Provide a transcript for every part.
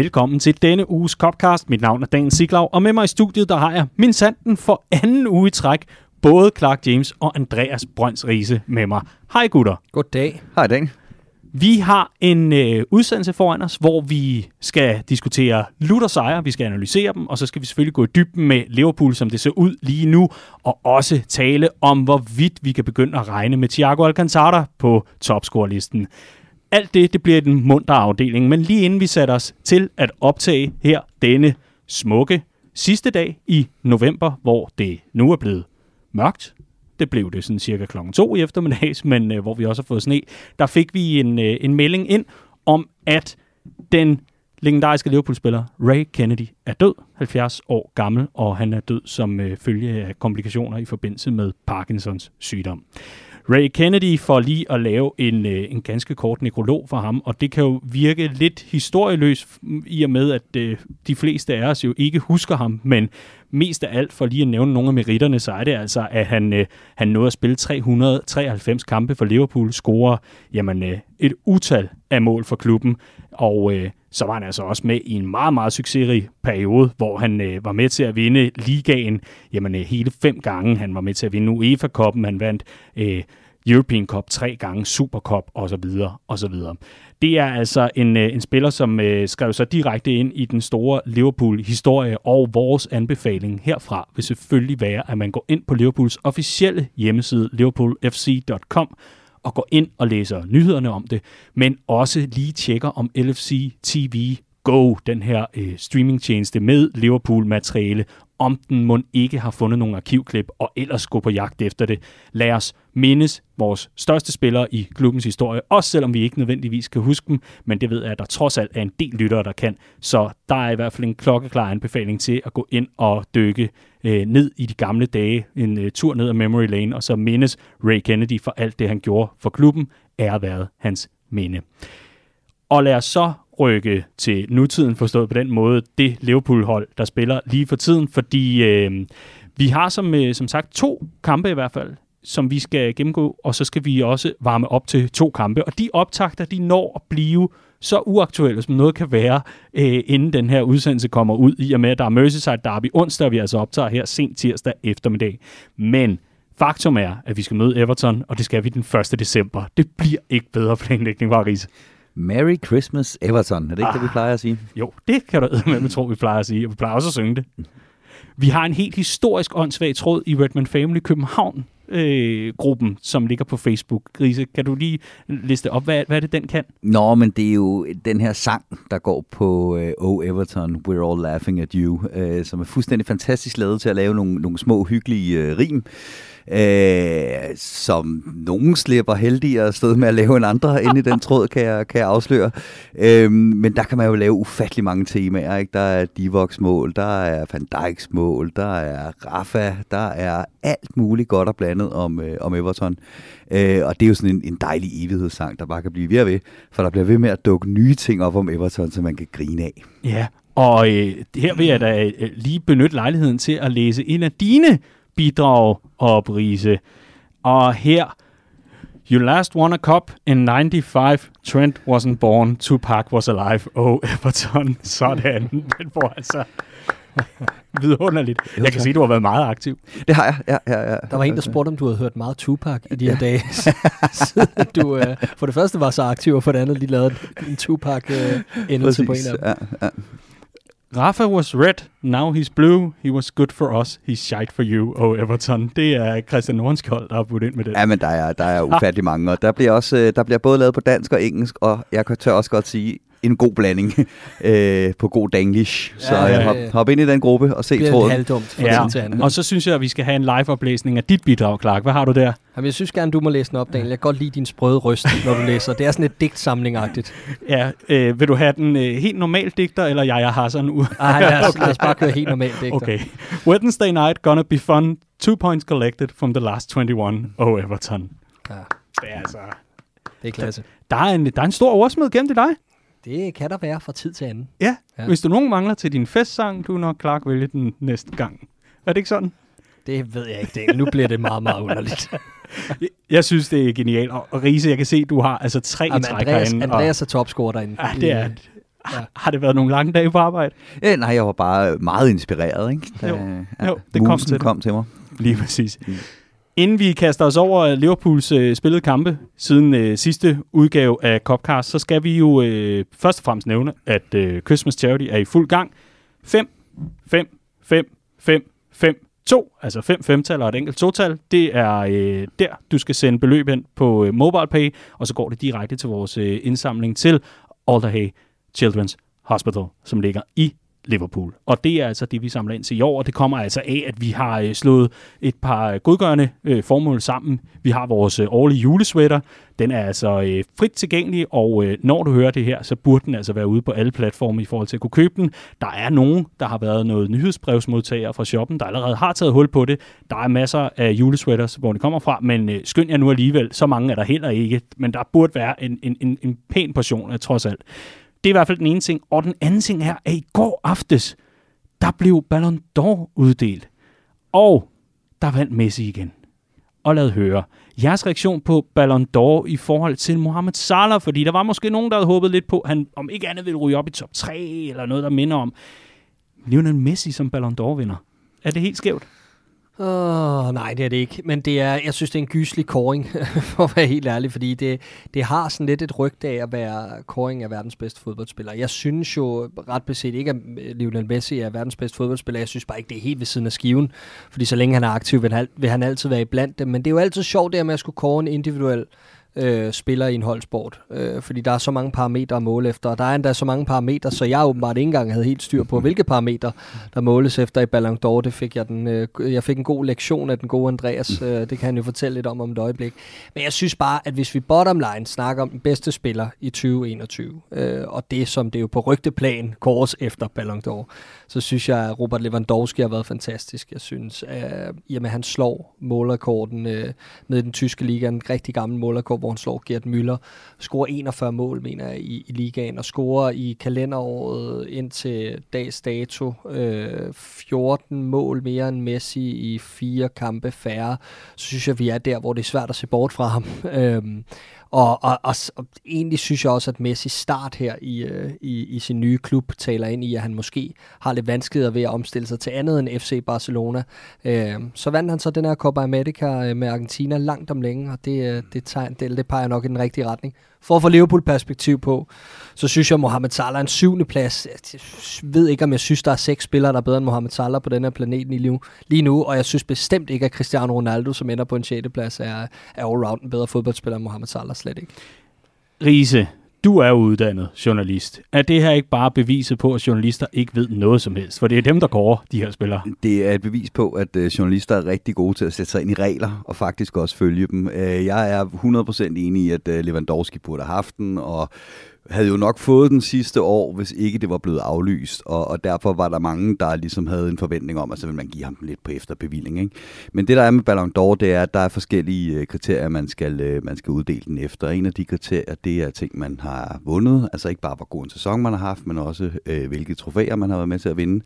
Velkommen til denne uges Copcast. Mit navn er Dan Siglaug, og med mig i studiet, der har jeg min sanden for anden uge i træk, både Clark James og Andreas Brøns Riese med mig. Hej gutter. Goddag. Hej Dan. Vi har en øh, udsendelse foran os, hvor vi skal diskutere Luther sejre, vi skal analysere dem, og så skal vi selvfølgelig gå i dybden med Liverpool, som det ser ud lige nu, og også tale om, hvorvidt vi kan begynde at regne med Thiago Alcantara på topscorelisten. Alt det, det bliver den mundre afdeling, men lige inden vi satte os til at optage her denne smukke sidste dag i november, hvor det nu er blevet mørkt, det blev det sådan cirka klokken 2 i eftermiddags, men øh, hvor vi også har fået sne, der fik vi en, øh, en melding ind om, at den legendariske Liverpool-spiller Ray Kennedy er død, 70 år gammel, og han er død som øh, følge af komplikationer i forbindelse med Parkinsons sygdom. Ray Kennedy for lige at lave en, øh, en ganske kort nekrolog for ham, og det kan jo virke lidt historieløst i og med, at øh, de fleste af os jo ikke husker ham, men mest af alt for lige at nævne nogle af meritterne, så er det altså, at han, øh, han nåede at spille 393 kampe for Liverpool, scorer jamen, øh, et utal af mål for klubben, og øh, så var han altså også med i en meget, meget succesrig periode, hvor han øh, var med til at vinde ligaen jamen, øh, hele fem gange. Han var med til at vinde UEFA-koppen, han vandt øh, European Cup tre gange, Super Cup osv. osv. Det er altså en, øh, en spiller, som øh, skrev sig direkte ind i den store Liverpool-historie, og vores anbefaling herfra vil selvfølgelig være, at man går ind på Liverpools officielle hjemmeside, liverpoolfc.com, og går ind og læser nyhederne om det, men også lige tjekker om LFC TV Go, den her øh, streamingtjeneste med Liverpool-materiale, om den mund ikke har fundet nogle arkivklip, og ellers gå på jagt efter det. Lad os mindes vores største spillere i klubbens historie, også selvom vi ikke nødvendigvis kan huske dem, men det ved jeg, at der trods alt er en del lyttere, der kan. Så der er i hvert fald en klokkeklar anbefaling til at gå ind og dykke øh, ned i de gamle dage, en øh, tur ned ad Memory Lane, og så mindes Ray Kennedy for alt det, han gjorde for klubben, er været hans minde. Og lad os så oprykke til nutiden, forstået på den måde, det Liverpool-hold, der spiller lige for tiden, fordi øh, vi har som, øh, som sagt to kampe i hvert fald, som vi skal gennemgå, og så skal vi også varme op til to kampe. Og de optagter, de når at blive så uaktuelle, som noget kan være, øh, inden den her udsendelse kommer ud, i og med, at der er Merseyside Derby onsdag, og vi altså optager her sent tirsdag eftermiddag. Men faktum er, at vi skal møde Everton, og det skal vi den 1. december. Det bliver ikke bedre planlægning, var Riese. Merry Christmas Everton. Er det ikke ah, det, vi plejer at sige? Jo, det kan du med tro, vi plejer at sige. Og vi plejer også at synge det. Vi har en helt historisk åndssvag tråd i Redman Family København, øh, gruppen, som ligger på Facebook. Grise, kan du lige liste op, hvad, hvad er det, den kan? Nå, men det er jo den her sang, der går på øh, Oh Everton, We're All Laughing at You, øh, som er fuldstændig fantastisk lavet til at lave nogle, nogle små hyggelige øh, rim øh, som nogen slipper heldigere sted med at lave en andre ind i den tråd, kan jeg, kan jeg afsløre. Øh, men der kan man jo lave ufattelig mange temaer. Ikke? Der er Divox mål, der er Van Dijks mål, der er Rafa, der er alt muligt godt og blandet om, øh, om Everton. Øh, og det er jo sådan en, en dejlig evighedssang, der bare kan blive ved ved, for der bliver ved med at dukke nye ting op om Everton, som man kan grine af. Ja, og øh, her vil jeg da øh, lige benytte lejligheden til at læse en af dine bidrag op, Riese. Og her, You last won a cup in 95. Trent wasn't born. Tupac was alive. Oh, Everton. Sådan. Den får altså vidunderligt. Jeg kan se, at du har været meget aktiv. Det har jeg, ja, ja, ja. Der var en, der spurgte, om du havde hørt meget Tupac i de her ja. dage, siden du uh, for det første var så aktiv, og for det andet lige lavede en Tupac-endelse uh, på en af dem. Ja, ja. Rafa was red, now he's blue. He was good for us, he's shite for you, oh Everton. Det er Christian Nordenskjold, der har budt ind med det. Ja, men der er, der er ufattelig mange, og der bliver, også, øh, der bliver både lavet på dansk og engelsk, og jeg kan tør også godt sige, en god blanding øh, på god danglish. Så ja, ja, ja. Hop, hop ind i den gruppe og se det tråden. Det dumt for ja. til Og så synes jeg, at vi skal have en live-oplæsning af dit bidrag, Clark. Hvad har du der? Jamen, jeg synes gerne, du må læse den op, Daniel. Jeg kan godt lide din sprøde røst, når du læser. Det er sådan et digtsamling-agtigt. Ja, øh, vil du have den øh, helt normal digter, eller jeg er Hassan nu? Nej, lad, os, okay. lad os bare køre helt normal digter. Okay. Wednesday night, gonna be fun. Two points collected from the last 21. Oh, Everton. Ja. Det er altså... Det er klasse. Der, der, er, en, der er en stor oversmed gennem til dig. Det kan der være fra tid til anden. Ja, ja. hvis du nogen mangler til din festsang, du er nok klar at vælge den næste gang. Er det ikke sådan? Det ved jeg ikke, Daniel. Nu bliver det meget, meget underligt. jeg synes, det er genialt. Og Riese, jeg kan se, du har altså tre Jamen, i træk Andreas, herinde. Andreas er topscorer derinde. Ja, det er Ja. Har det været nogle lange dage på arbejde? Ja, nej, jeg var bare meget inspireret, ikke? Da, jo, jo det kom til, kom til mig. Lige præcis. Mm. Inden vi kaster os over Liverpools øh, spillede kampe siden øh, sidste udgave af Copcast, så skal vi jo øh, først og fremmest nævne, at øh, Christmas Charity er i fuld gang. 5, 5, 5, 5, 5, 2, altså 5 femtal og et enkelt total, det er øh, der, du skal sende beløb ind på øh, MobilePay, og så går det direkte til vores øh, indsamling til Alderhay Children's Hospital, som ligger i Liverpool. Og det er altså det, vi samler ind til i år, og det kommer altså af, at vi har øh, slået et par øh, godgørende øh, formål sammen. Vi har vores øh, årlige julesweater. Den er altså øh, frit tilgængelig, og øh, når du hører det her, så burde den altså være ude på alle platforme i forhold til at kunne købe den. Der er nogen, der har været noget nyhedsbrevsmodtager fra shoppen, der allerede har taget hul på det. Der er masser af julesweaters, hvor det kommer fra, men øh, skynd jer nu alligevel, så mange er der heller ikke. Men der burde være en, en, en, en pæn portion af trods alt. Det er i hvert fald den ene ting. Og den anden ting er, at i går aftes, der blev Ballon d'Or uddelt. Og der vandt Messi igen. Og lad høre jeres reaktion på Ballon d'Or i forhold til Mohamed Salah, fordi der var måske nogen, der havde håbet lidt på, at han om ikke andet ville ryge op i top 3, eller noget, der minder om Lionel Messi som Ballon d'Or-vinder. Er det helt skævt? Oh, nej, det er det ikke. Men det er, jeg synes, det er en gyselig koring, for at være helt ærlig, fordi det, det har sådan lidt et rygte af at være koring af verdens bedste fodboldspiller. Jeg synes jo ret beset ikke, at Lionel Messi er verdens bedste fodboldspiller. Jeg synes bare ikke, det er helt ved siden af skiven, fordi så længe han er aktiv, vil han, vil han altid være i blandt dem. Men det er jo altid sjovt det med at skulle kåre en individuel øh, spiller i en holdsport, øh, fordi der er så mange parametre at måle efter, og der er endda så mange parametre, så jeg åbenbart ikke engang havde helt styr på, hvilke parametre der måles efter i Ballon d'Or. Det fik jeg, den, øh, jeg fik en god lektion af den gode Andreas, øh, det kan han jo fortælle lidt om om et øjeblik. Men jeg synes bare, at hvis vi bottom line snakker om den bedste spiller i 2021, øh, og det som det er jo på rygteplan kors efter Ballon d'Or, så synes jeg, at Robert Lewandowski har været fantastisk. Jeg synes, at jamen, han slår målrekorden øh, med den tyske liga, en rigtig gammel målrekord, hvor han slår Gert Müller, scorer 41 mål, mener jeg, i, i ligaen, og scorer i kalenderåret indtil dags dato øh, 14 mål mere end Messi i fire kampe færre. Så synes jeg, vi er der, hvor det er svært at se bort fra ham. øhm, og, og, og, og egentlig synes jeg også, at Messi start her i, øh, i, i sin nye klub taler ind i, at han måske har lidt vanskeligheder ved at omstille sig til andet end FC Barcelona. Øh, så vandt han så den her Copa America øh, med Argentina langt om længe, og det, øh, det, tegn, det, det peger nok i den rigtige retning. For at få Liverpool-perspektiv på, så synes jeg, at Mohamed Salah er en syvende plads. Jeg ved ikke, om jeg synes, der er seks spillere, der er bedre end Mohamed Salah på den her planet lige nu, og jeg synes bestemt ikke, at Cristiano Ronaldo, som ender på en sjette plads, er, er all-round en bedre fodboldspiller end Mohamed Salah slet ikke. Riese, du er uddannet journalist. Er det her ikke bare beviset på, at journalister ikke ved noget som helst? For det er dem, der går de her spillere. Det er et bevis på, at øh, journalister er rigtig gode til at sætte sig ind i regler, og faktisk også følge dem. Øh, jeg er 100% enig i, at øh, Lewandowski burde have haft den, og havde jo nok fået den sidste år, hvis ikke det var blevet aflyst, og, og derfor var der mange, der ligesom havde en forventning om, at så ville man give ham den lidt på efterbevilling. Ikke? Men det, der er med Ballon d'Or, det er, at der er forskellige øh, kriterier, man skal, øh, man skal uddele den efter. En af de kriterier, det er ting, man har vundet, altså ikke bare hvor god en sæson man har haft, men også øh, hvilke trofæer man har været med til at vinde.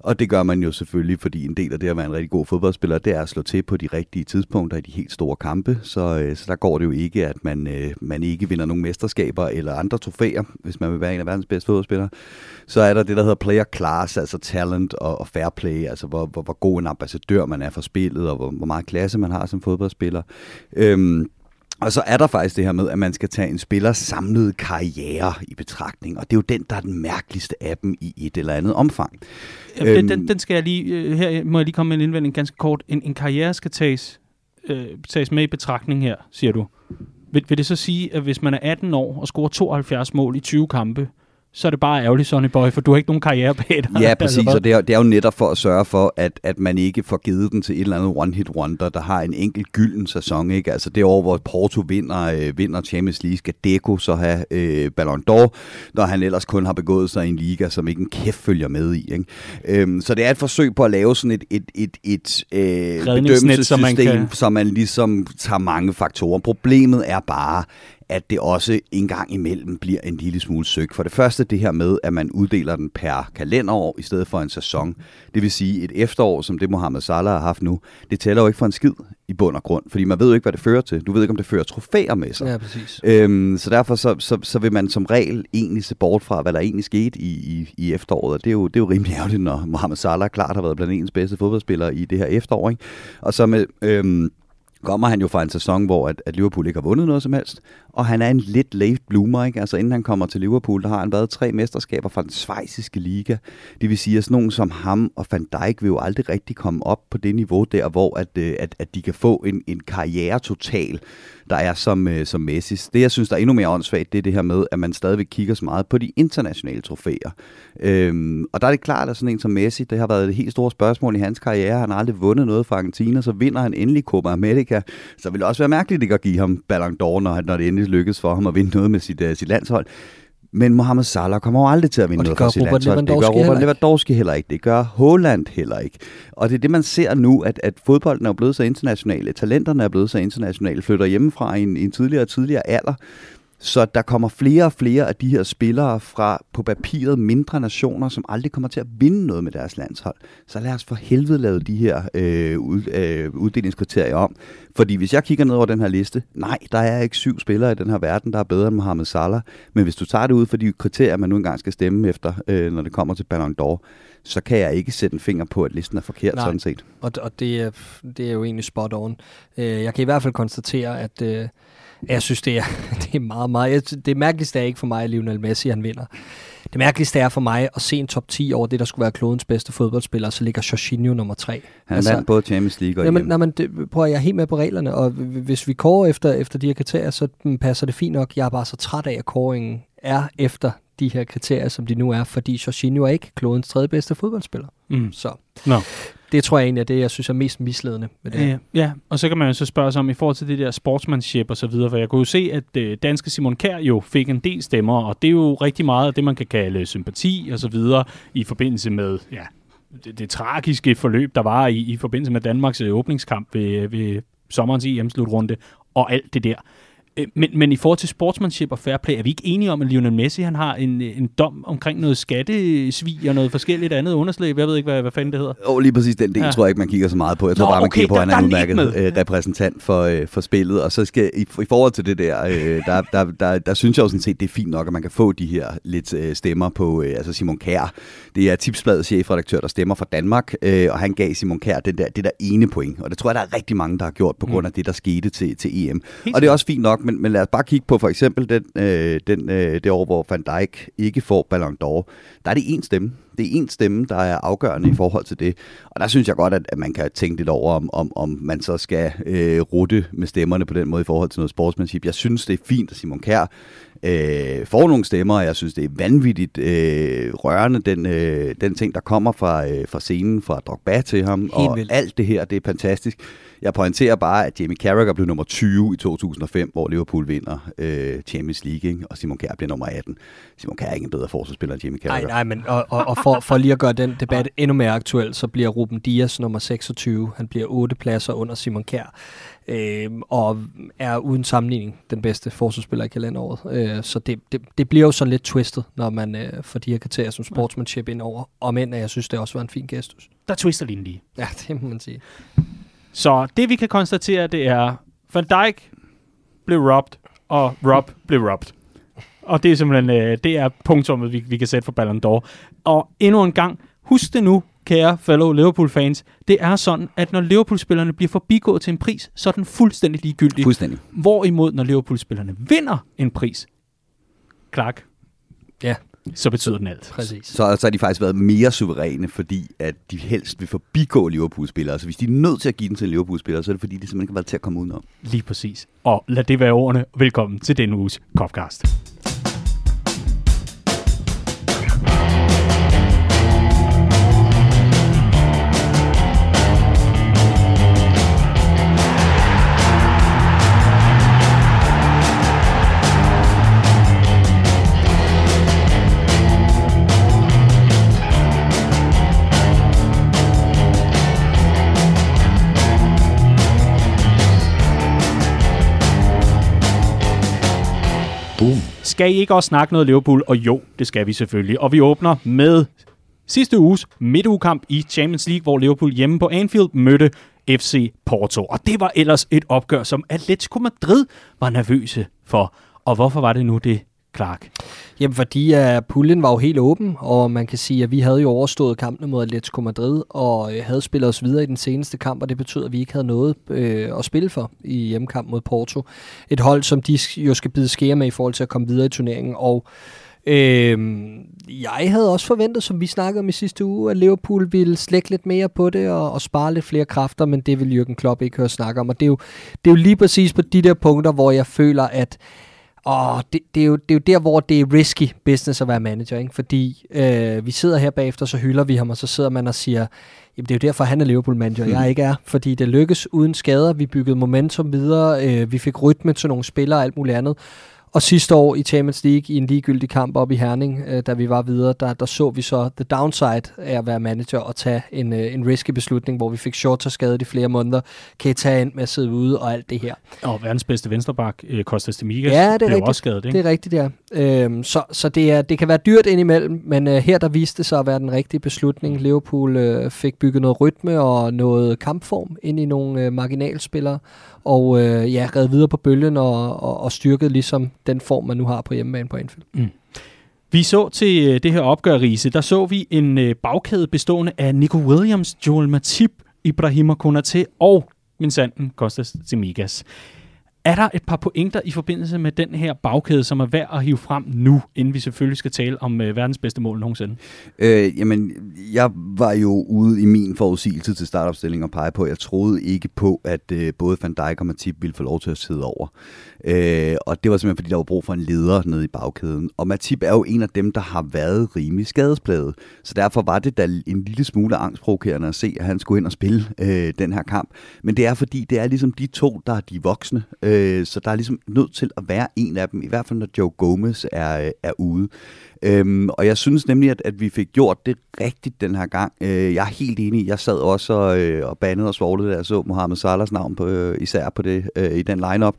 Og det gør man jo selvfølgelig, fordi en del af det at være en rigtig god fodboldspiller, det er at slå til på de rigtige tidspunkter i de helt store kampe. Så, øh, så der går det jo ikke, at man, øh, man ikke vinder nogle mesterskaber eller andre trofæer, hvis man vil være en af verdens bedste fodboldspillere. Så er der det, der hedder player class, altså talent og, og fair play, altså hvor, hvor, hvor god en ambassadør man er for spillet, og hvor, hvor meget klasse man har som fodboldspiller. Øhm, og så er der faktisk det her med, at man skal tage en spillers samlede karriere i betragtning, og det er jo den, der er den mærkeligste af dem i et eller andet omfang. Jamen, øhm, den, den skal jeg lige, øh, her må jeg lige komme med en indvending ganske kort. En, en karriere skal tages, øh, tages med i betragtning her, siger du. Vil, vil det så sige, at hvis man er 18 år og scorer 72 mål i 20 kampe, så er det bare ærgerligt, Sonny Boy, for du har ikke nogen karriere bag dig. Ja, præcis, og det er, det er jo netop for at sørge for, at, at man ikke får givet den til et eller andet one-hit wonder, der har en enkelt gylden sæson. Ikke? Altså det år, hvor Porto vinder, øh, vinder Champions League, skal Deco så have øh, Ballon d'Or, når han ellers kun har begået sig i en liga, som ikke en kæft følger med i. Ikke? Øhm, så det er et forsøg på at lave sådan et, et, et, et øh, bedømmelsessystem, så man, kan... så man ligesom tager mange faktorer. Problemet er bare, at det også en gang imellem bliver en lille smule søg. For det første det her med, at man uddeler den per kalenderår i stedet for en sæson. Det vil sige, et efterår, som det Mohamed Salah har haft nu, det tæller jo ikke for en skid i bund og grund, fordi man ved jo ikke, hvad det fører til. Du ved ikke, om det fører trofæer med sig. Ja, præcis. Øhm, så derfor så, så, så vil man som regel egentlig se bort fra, hvad der egentlig skete i, i, i efteråret. Og det er, jo, det er jo rimelig ærgerligt, når Mohamed Salah klart har været blandt ens bedste fodboldspillere i det her efterår. Ikke? Og så med, øhm, kommer han jo fra en sæson, hvor at, at Liverpool ikke har vundet noget som helst, og han er en lidt late bloomer, ikke? Altså inden han kommer til Liverpool, der har han været tre mesterskaber fra den svejsiske liga. Det vil sige, at sådan nogen som ham og Van Dijk vil jo aldrig rigtig komme op på det niveau der, hvor at, øh, at, at de kan få en, en karriere total, der er som, øh, som Messi. Det, jeg synes, der er endnu mere åndssvagt, det er det her med, at man stadigvæk kigger så meget på de internationale trofæer. Øhm, og der er det klart, at sådan en som Messi, det har været et helt stort spørgsmål i hans karriere. Han har aldrig vundet noget fra Argentina, så vinder han endelig Copa America. Så vil det også være mærkeligt ikke at give ham Ballon d'Or, når, når det endelig lykkes for ham at vinde noget med sit, uh, sit landshold. Men Mohamed Salah kommer jo aldrig til at vinde noget for sit Robert landshold. Det gør Robert Lewandowski heller ikke. Det gør Holland heller ikke. Og det er det, man ser nu, at, at fodbolden er blevet så internationale. Talenterne er blevet så internationale. Flytter hjemmefra i en, i en tidligere og tidligere alder. Så der kommer flere og flere af de her spillere fra på papiret mindre nationer, som aldrig kommer til at vinde noget med deres landshold. Så lad os for helvede lave de her øh, ud, øh, uddelingskriterier om. Fordi hvis jeg kigger ned over den her liste, nej, der er ikke syv spillere i den her verden, der er bedre end Mohamed Salah. Men hvis du tager det ud for de kriterier, man nu engang skal stemme efter, øh, når det kommer til Ballon d'Or, så kan jeg ikke sætte en finger på, at listen er forkert Nej. sådan set. Og, og det, er, det er jo egentlig spot on. Øh, jeg kan i hvert fald konstatere, at... Øh, jeg synes, det er, det er meget, meget... Det mærkeligste er ikke for mig, at Lionel Messi han vinder. Det mærkeligste er for mig at se en top 10 over det, der skulle være klodens bedste fodboldspiller, så ligger Jorginho nummer 3. Han altså, vandt både Champions League og jamen, nej, men det, prøv at jeg er helt med på reglerne, og hvis vi kårer efter, efter de her kriterier, så passer det fint nok. Jeg er bare så træt af, at kåringen er efter de her kriterier, som de nu er, fordi Jorginho er ikke klodens tredje bedste fodboldspiller. Mm. Så. No det tror jeg egentlig er det, jeg synes er mest misledende med det Ja, ja, og så kan man jo så spørge sig om i forhold til det der sportsmanship og så videre, for jeg kunne jo se, at øh, danske Simon Kær jo fik en del stemmer, og det er jo rigtig meget af det, man kan kalde sympati og så videre i forbindelse med, ja, det, det tragiske forløb, der var i, i forbindelse med Danmarks øh, åbningskamp ved, ved sommerens EM-slutrunde og alt det der. Øh, men, men i forhold til sportsmanship og fair play, er vi ikke enige om, at Lionel Messi han har en, en dom omkring noget skattesvig og noget forskelligt andet underslæb? Jeg ved ikke, hvad, hvad fanden det hedder. Og oh, lige præcis den del ja. tror jeg ikke, man kigger så meget på. Jeg tror Nå, bare, man okay, kigger på, at han er en udmærket øh, repræsentant for, øh, for spillet. Og så skal i, i forhold til det der, øh, der, der, der, der synes jeg jo sådan set, det er fint nok, at man kan få de her lidt øh, stemmer på øh, altså Simon Kær. Det er Tipsbladets chefredaktør, der stemmer for Danmark, øh, og han gav Simon Kær den der, det der ene point. Og det tror jeg, der er rigtig mange, der har gjort på grund af mm. det, der skete til, til EM. Helt og det er også fint nok, men, men lad os bare kigge på for eksempel den, øh, den, øh, det år, hvor Van Dijk ikke får Ballon d'Or. Der er det en stemme. Det er en stemme, der er afgørende i forhold til det. Og der synes jeg godt, at, at man kan tænke lidt over, om, om, om man så skal øh, rutte med stemmerne på den måde i forhold til noget sportsmanship. Jeg synes, det er fint, at Simon Kær øh, får nogle stemmer, og jeg synes, det er vanvittigt øh, rørende, den, øh, den ting, der kommer fra, øh, fra scenen, fra Drogba til ham, Helt og vildt. alt det her, det er fantastisk. Jeg pointerer bare, at Jamie Carragher blev nummer 20 i 2005, hvor Liverpool vinder øh, Champions League, ikke? og Simon Kjær bliver nummer 18. Simon Kjær er ikke en bedre forsvarsspiller end Jamie Carragher. Nej, nej, men og, og, og for, for lige at gøre den debat endnu mere aktuel, så bliver Ruben Dias nummer 26. Han bliver 8 pladser under Simon Kjær øh, og er uden sammenligning den bedste forsvarsspiller i kalenderåret. Øh, så det, det, det bliver jo sådan lidt twistet, når man øh, får de her kriterier som sportsmanship ind over. Og men jeg synes, det også var en fin gestus. Der twister lige lige. Ja, det må man sige. Så det vi kan konstatere, det er, Van Dijk blev robbed, og Rob blev robbed. Og det er simpelthen øh, det er punktummet, vi, vi kan sætte for Ballon d'Or. Og endnu en gang, husk det nu, kære fellow Liverpool-fans, det er sådan, at når Liverpool-spillerne bliver forbigået til en pris, så er den fuldstændig ligegyldig. Fuldstændig. Hvorimod, når Liverpool-spillerne vinder en pris, Clark, ja. Så betyder den alt. Præcis. Så, så har de faktisk været mere suveræne, fordi at de helst vil forbigå Liverpool-spillere. Så hvis de er nødt til at give den til en Liverpool-spiller, så er det fordi, de simpelthen ikke har været til at komme udenom. Lige præcis. Og lad det være ordene. Velkommen til denne uges Boom. skal I ikke også snakke noget Liverpool? Og jo, det skal vi selvfølgelig. Og vi åbner med sidste uges midtugekamp i Champions League, hvor Liverpool hjemme på Anfield mødte FC Porto. Og det var ellers et opgør, som Atletico Madrid var nervøse for. Og hvorfor var det nu det, Clark? Jamen, fordi uh, puljen var jo helt åben, og man kan sige, at vi havde jo overstået kampene mod Atletico Madrid, og uh, havde spillet os videre i den seneste kamp, og det betød, at vi ikke havde noget uh, at spille for i hjemmekamp mod Porto. Et hold, som de jo skal bide skære med i forhold til at komme videre i turneringen, og Øhm, jeg havde også forventet, som vi snakkede om i sidste uge, at Liverpool ville slække lidt mere på det og, og spare lidt flere kræfter, men det vil Jürgen Klopp ikke høre snakke om. Og det er, jo, det er jo lige præcis på de der punkter, hvor jeg føler, at og det, det, er jo, det er jo der, hvor det er risky business at være manager, ikke? fordi øh, vi sidder her bagefter, så hylder vi ham, og så sidder man og siger, jamen det er jo derfor, han er Liverpool-manager, jeg ikke er, fordi det lykkes uden skader, vi byggede momentum videre, øh, vi fik rytme til nogle spillere og alt muligt andet, og sidste år i Champions League i en ligegyldig kamp op i Herning, øh, da vi var videre, der, der så vi så the downside af at være manager og tage en, øh, en risky beslutning, hvor vi fik short skadet i flere måneder. Tage ind med at sidde ude og alt det her. Og verdens bedste vensterbak, øh, Kostas Demigas, ja, det er rigtigt. også skadet. Ikke? Det er rigtigt, ja. Øhm, så så det, er, det kan være dyrt indimellem, men øh, her der viste det sig at være den rigtige beslutning. Liverpool øh, fik bygget noget rytme og noget kampform ind i nogle øh, marginalspillere, og øh, ja, red videre på bølgen og, og, og styrket ligesom den form, man nu har på hjemmebane på Anfield. Mm. Vi så til øh, det her opgør, Riese, der så vi en øh, bagkæde bestående af Nico Williams, Joel Matip, Ibrahima Konate og min sanden Kostas Tsimikas. Er der et par pointer i forbindelse med den her bagkæde, som er værd at hive frem nu, inden vi selvfølgelig skal tale om øh, verdens bedste mål nogensinde? Øh, jamen, jeg var jo ude i min forudsigelse til startopstilling og pege på, at jeg troede ikke på, at øh, både Van Dijk og Matip ville få lov til at sidde over. Øh, og det var simpelthen, fordi der var brug for en leder nede i bagkæden. Og Matip er jo en af dem, der har været rimelig skadespladet. Så derfor var det da en lille smule angstprovokerende at se, at han skulle ind og spille øh, den her kamp. Men det er fordi, det er ligesom de to, der er de voksne. Øh, så der er ligesom nødt til at være en af dem, i hvert fald når Joe Gomez er, øh, er ude. Øhm, og jeg synes nemlig, at, at vi fik gjort det rigtigt den her gang. Øh, jeg er helt enig. Jeg sad også og, øh, og bandede og svoglede, da jeg så Mohamed Salahs navn på, øh, især på det, øh, i den lineup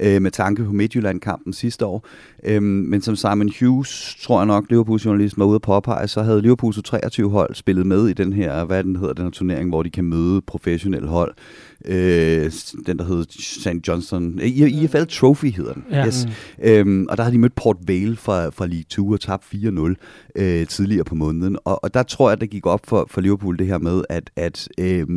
øh, med tanke på Midtjylland-kampen sidste år. Øhm, men som Simon Hughes, tror jeg nok, Liverpool-journalisten var ude at påpege, så havde Liverpool 23 hold spillet med i den her, hvad den hedder, den her turnering, hvor de kan møde professionelle hold øh, den der hed St. Johnston, I, IFL Trophy hedder den, ja. yes. Mm. Øhm, og der har de mødt Port Vale fra, fra League 2 og tabt 4-0 øh, tidligere på måneden, og, og der tror jeg, det gik op for, for Liverpool det her med, at, at øh,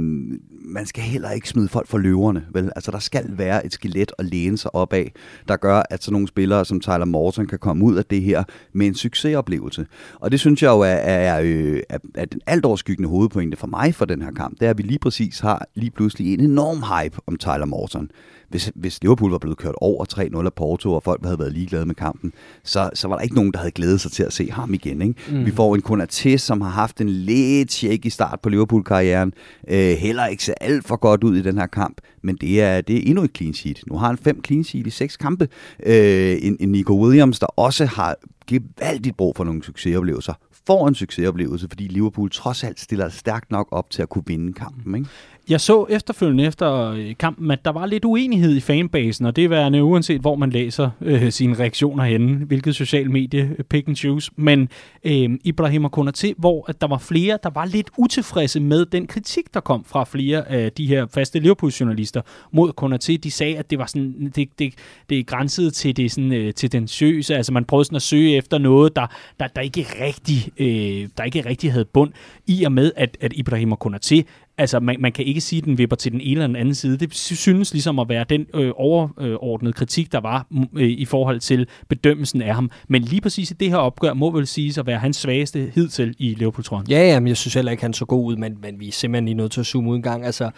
man skal heller ikke smide folk for løverne, vel? Altså der skal være et skelet at læne sig op af, der gør, at sådan nogle spillere som Tyler Morton kan komme ud af det her med en succesoplevelse. Og det synes jeg jo er, er, er, øh, er, er den alt overskyggende hovedpointe for mig for den her kamp, det er, at vi lige præcis har lige pludselig en enorm hype om Tyler Morton. Hvis, hvis Liverpool var blevet kørt over 3-0 af Porto, og folk havde været ligeglade med kampen, så, så var der ikke nogen, der havde glædet sig til at se ham igen. Ikke? Mm. Vi får en Konaté, som har haft en lidt shaky start på Liverpool-karrieren. Øh, heller ikke ser alt for godt ud i den her kamp, men det er, det er endnu et clean sheet. Nu har han fem clean sheet i seks kampe. Øh, en, en Nico Williams, der også har gevaldigt brug for nogle succesoplevelser, får en succesoplevelse, fordi Liverpool trods alt stiller stærkt nok op til at kunne vinde kampen. Ikke? Jeg så efterfølgende efter øh, kampen, at der var lidt uenighed i fanbasen, og det er værende uanset hvor man læser øh, sine reaktioner henne, hvilket social medie, øh, pick and choose. Men øh, Ibrahim Konate, hvor at der var flere, der var lidt utilfredse med den kritik, der kom fra flere af de her faste Liverpool-journalister mod Konate. De sagde, at det var sådan, det, det, det grænsede til det sådan, øh, tendentiøse, altså man prøvede sådan at søge efter noget, der, der, der ikke rigtig, øh, der ikke rigtig havde bund, i og med, at, at Ibrahim Konate Altså, man, man kan ikke sige, at den vipper til den ene eller den anden side. Det synes ligesom at være den øh, overordnede kritik, der var mm, øh, i forhold til bedømmelsen af ham. Men lige præcis i det her opgør må vel siges at være hans svageste hidtil i Liverpool-trøjen. Ja, ja, men jeg synes heller ikke, han så god ud, men, men vi er simpelthen lige nødt til at zoome ud en gang. Altså,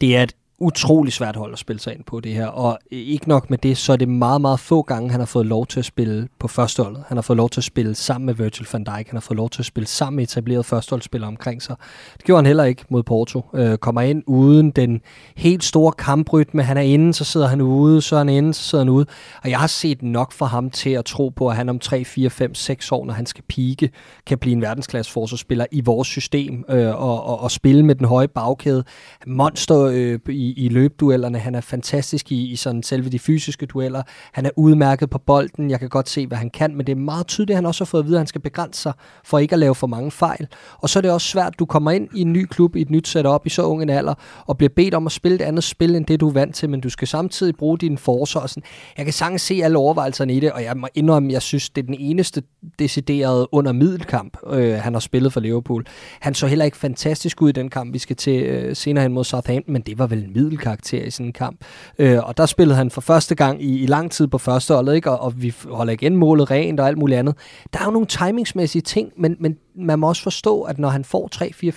det er et utrolig svært hold at spille sig ind på det her. Og ikke nok med det, så er det meget, meget få gange, han har fået lov til at spille på førsteholdet. Han har fået lov til at spille sammen med Virgil van Dijk. Han har fået lov til at spille sammen med etablerede førsteholdsspillere omkring sig. Det gjorde han heller ikke mod Porto. Øh, kommer ind uden den helt store kamprytme. Han er inde, så sidder han ude, så er han inde, så sidder han ude. Og jeg har set nok for ham til at tro på, at han om 3, 4, 5, 6 år, når han skal pike, kan blive en verdensklasse forsvarsspiller i vores system øh, og, og, og spille med den høje bagkæde. Monster øh, i i, i løbduellerne, han er fantastisk i, i sådan selve de fysiske dueller, han er udmærket på bolden, jeg kan godt se, hvad han kan, men det er meget tydeligt, at han også har fået at vide, at han skal begrænse sig for ikke at lave for mange fejl. Og så er det også svært, du kommer ind i en ny klub, i et nyt setup, i så ung en alder, og bliver bedt om at spille et andet spil, end det du er vant til, men du skal samtidig bruge dine forser. Og sådan. Jeg kan sagtens se alle overvejelserne i det, og jeg må indrømme, jeg synes, det er den eneste deciderede under middelkamp, øh, han har spillet for Liverpool. Han så heller ikke fantastisk ud i den kamp, vi skal til øh, senere hen mod Southampton, men det var vel en middelkarakter i sådan en kamp. Øh, og der spillede han for første gang i, i lang tid på første hold, ikke? Og, og vi holder igen målet rent og alt muligt andet. Der er jo nogle timingsmæssige ting, men, men man må også forstå, at når han får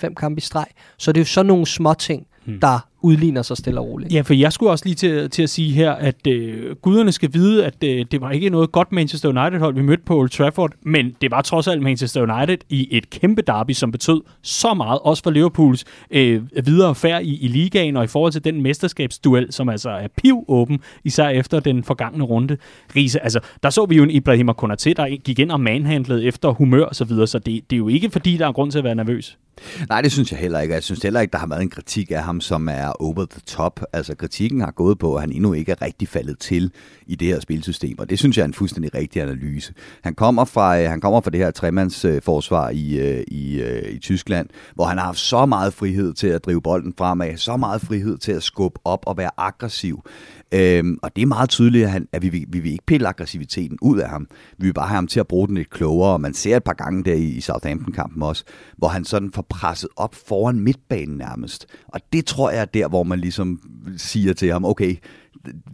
3-4-5 kampe i streg, så er det jo sådan nogle små ting, hmm. der udligner sig stille og roligt. Ja, for jeg skulle også lige til, til at sige her, at øh, guderne skal vide, at øh, det var ikke noget godt Manchester United-hold, vi mødte på Old Trafford, men det var trods alt Manchester United i et kæmpe derby, som betød så meget, også for Liverpools øh, videre færd i, i ligaen, og i forhold til den mesterskabsduel, som altså er piv åben, især efter den forgangne runde. Riese, altså, der så vi jo en Ibrahim Konaté, der gik ind og manhandlede efter humør og så videre, så det, det er jo ikke fordi, der er grund til at være nervøs. Nej, det synes jeg heller ikke. Jeg synes heller ikke, der har været en kritik af ham, som er over the top. Altså kritikken har gået på, at han endnu ikke er rigtig faldet til i det her spilsystem, og det synes jeg er en fuldstændig rigtig analyse. Han kommer fra, øh, han kommer fra det her tremandsforsvar i, øh, i, øh, i Tyskland, hvor han har haft så meget frihed til at drive bolden fremad, så meget frihed til at skubbe op og være aggressiv. Øhm, og det er meget tydeligt, at, han, at vi, vi, vi vil ikke pille aggressiviteten ud af ham. Vi vil bare have ham til at bruge den lidt klogere. Man ser et par gange der i, i Southampton-kampen også, hvor han sådan får presset op foran midtbanen nærmest. Og det tror jeg er der, hvor man ligesom siger til ham, okay,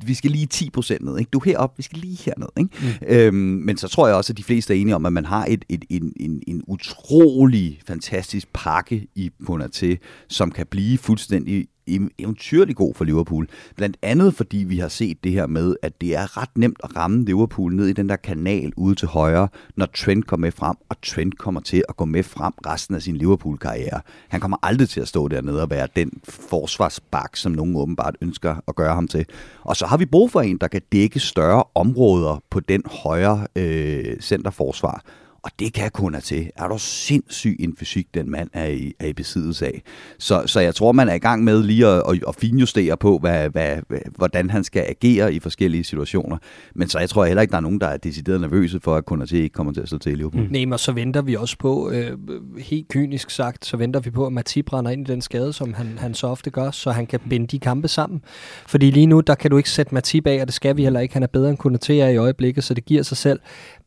vi skal lige 10 ned. Ikke? Du er heroppe, vi skal lige herned. Ikke? Mm. Øhm, men så tror jeg også, at de fleste er enige om, at man har et, et, en, en, en utrolig fantastisk pakke i Bonaté, som kan blive fuldstændig eventyrlig god for Liverpool. Blandt andet fordi vi har set det her med, at det er ret nemt at ramme Liverpool ned i den der kanal ude til højre, når Trent kommer med frem, og Trent kommer til at gå med frem resten af sin Liverpool-karriere. Han kommer aldrig til at stå dernede og være den forsvarsbak, som nogen åbenbart ønsker at gøre ham til. Og så har vi brug for en, der kan dække større områder på den højre øh, centerforsvar. Og det kan kun have til. Er du sindssyg en fysik, den mand er i, er i besiddelse af. Så, så jeg tror, man er i gang med lige at, at, at finjustere på, hvad, hvad, hvordan han skal agere i forskellige situationer. Men så jeg tror heller ikke, der er nogen, der er decideret nervøse for, at kun til ikke kommer til at slå til i Liverpool. Mm. Nej, men så venter vi også på, øh, helt kynisk sagt, så venter vi på, at Matip brænder ind i den skade, som han, han så ofte gør, så han kan binde de kampe sammen. Fordi lige nu, der kan du ikke sætte Matip af, og det skal vi heller ikke. Han er bedre end Konaté i øjeblikket, så det giver sig selv.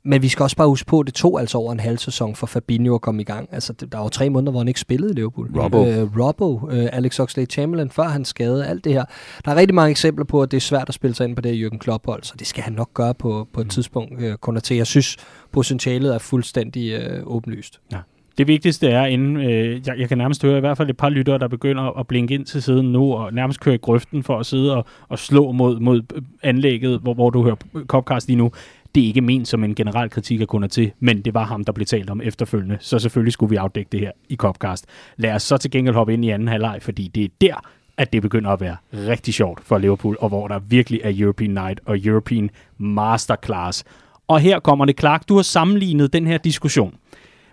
Men vi skal også bare huske på, at det tog altså over en halv sæson for Fabinho at komme i gang. Altså, der var tre måneder, hvor han ikke spillede i Liverpool. Robbo. Øh, Robbo, øh, Alex Oxlade-Chamberlain, før han skade, alt det her. Der er rigtig mange eksempler på, at det er svært at spille sig ind på det her Jürgen Klopp-hold, så det skal han nok gøre på, på et mm. tidspunkt. Øh, kun til. Jeg synes, potentialet er fuldstændig øh, åbenlyst. Ja. Det vigtigste er, inden, øh, jeg, jeg kan nærmest høre i hvert fald et par lyttere, der begynder at blinke ind til siden nu, og nærmest køre i grøften for at sidde og, og slå mod, mod anlægget, hvor, hvor du hører Copcast lige nu det er ikke ment som en generel kritik af kunder til, men det var ham, der blev talt om efterfølgende. Så selvfølgelig skulle vi afdække det her i Copcast. Lad os så til gengæld hoppe ind i anden halvleg, fordi det er der, at det begynder at være rigtig sjovt for Liverpool, og hvor der virkelig er European Night og European Masterclass. Og her kommer det klart, du har sammenlignet den her diskussion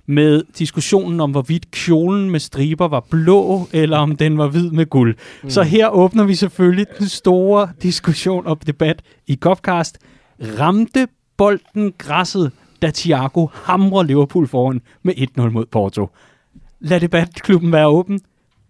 med diskussionen om, hvorvidt kjolen med striber var blå, eller om den var hvid med guld. Mm. Så her åbner vi selvfølgelig den store diskussion og debat i Copcast. Ramte bolden græsset, da Thiago hamrer Liverpool foran med 1-0 mod Porto. Lad debatklubben være åben.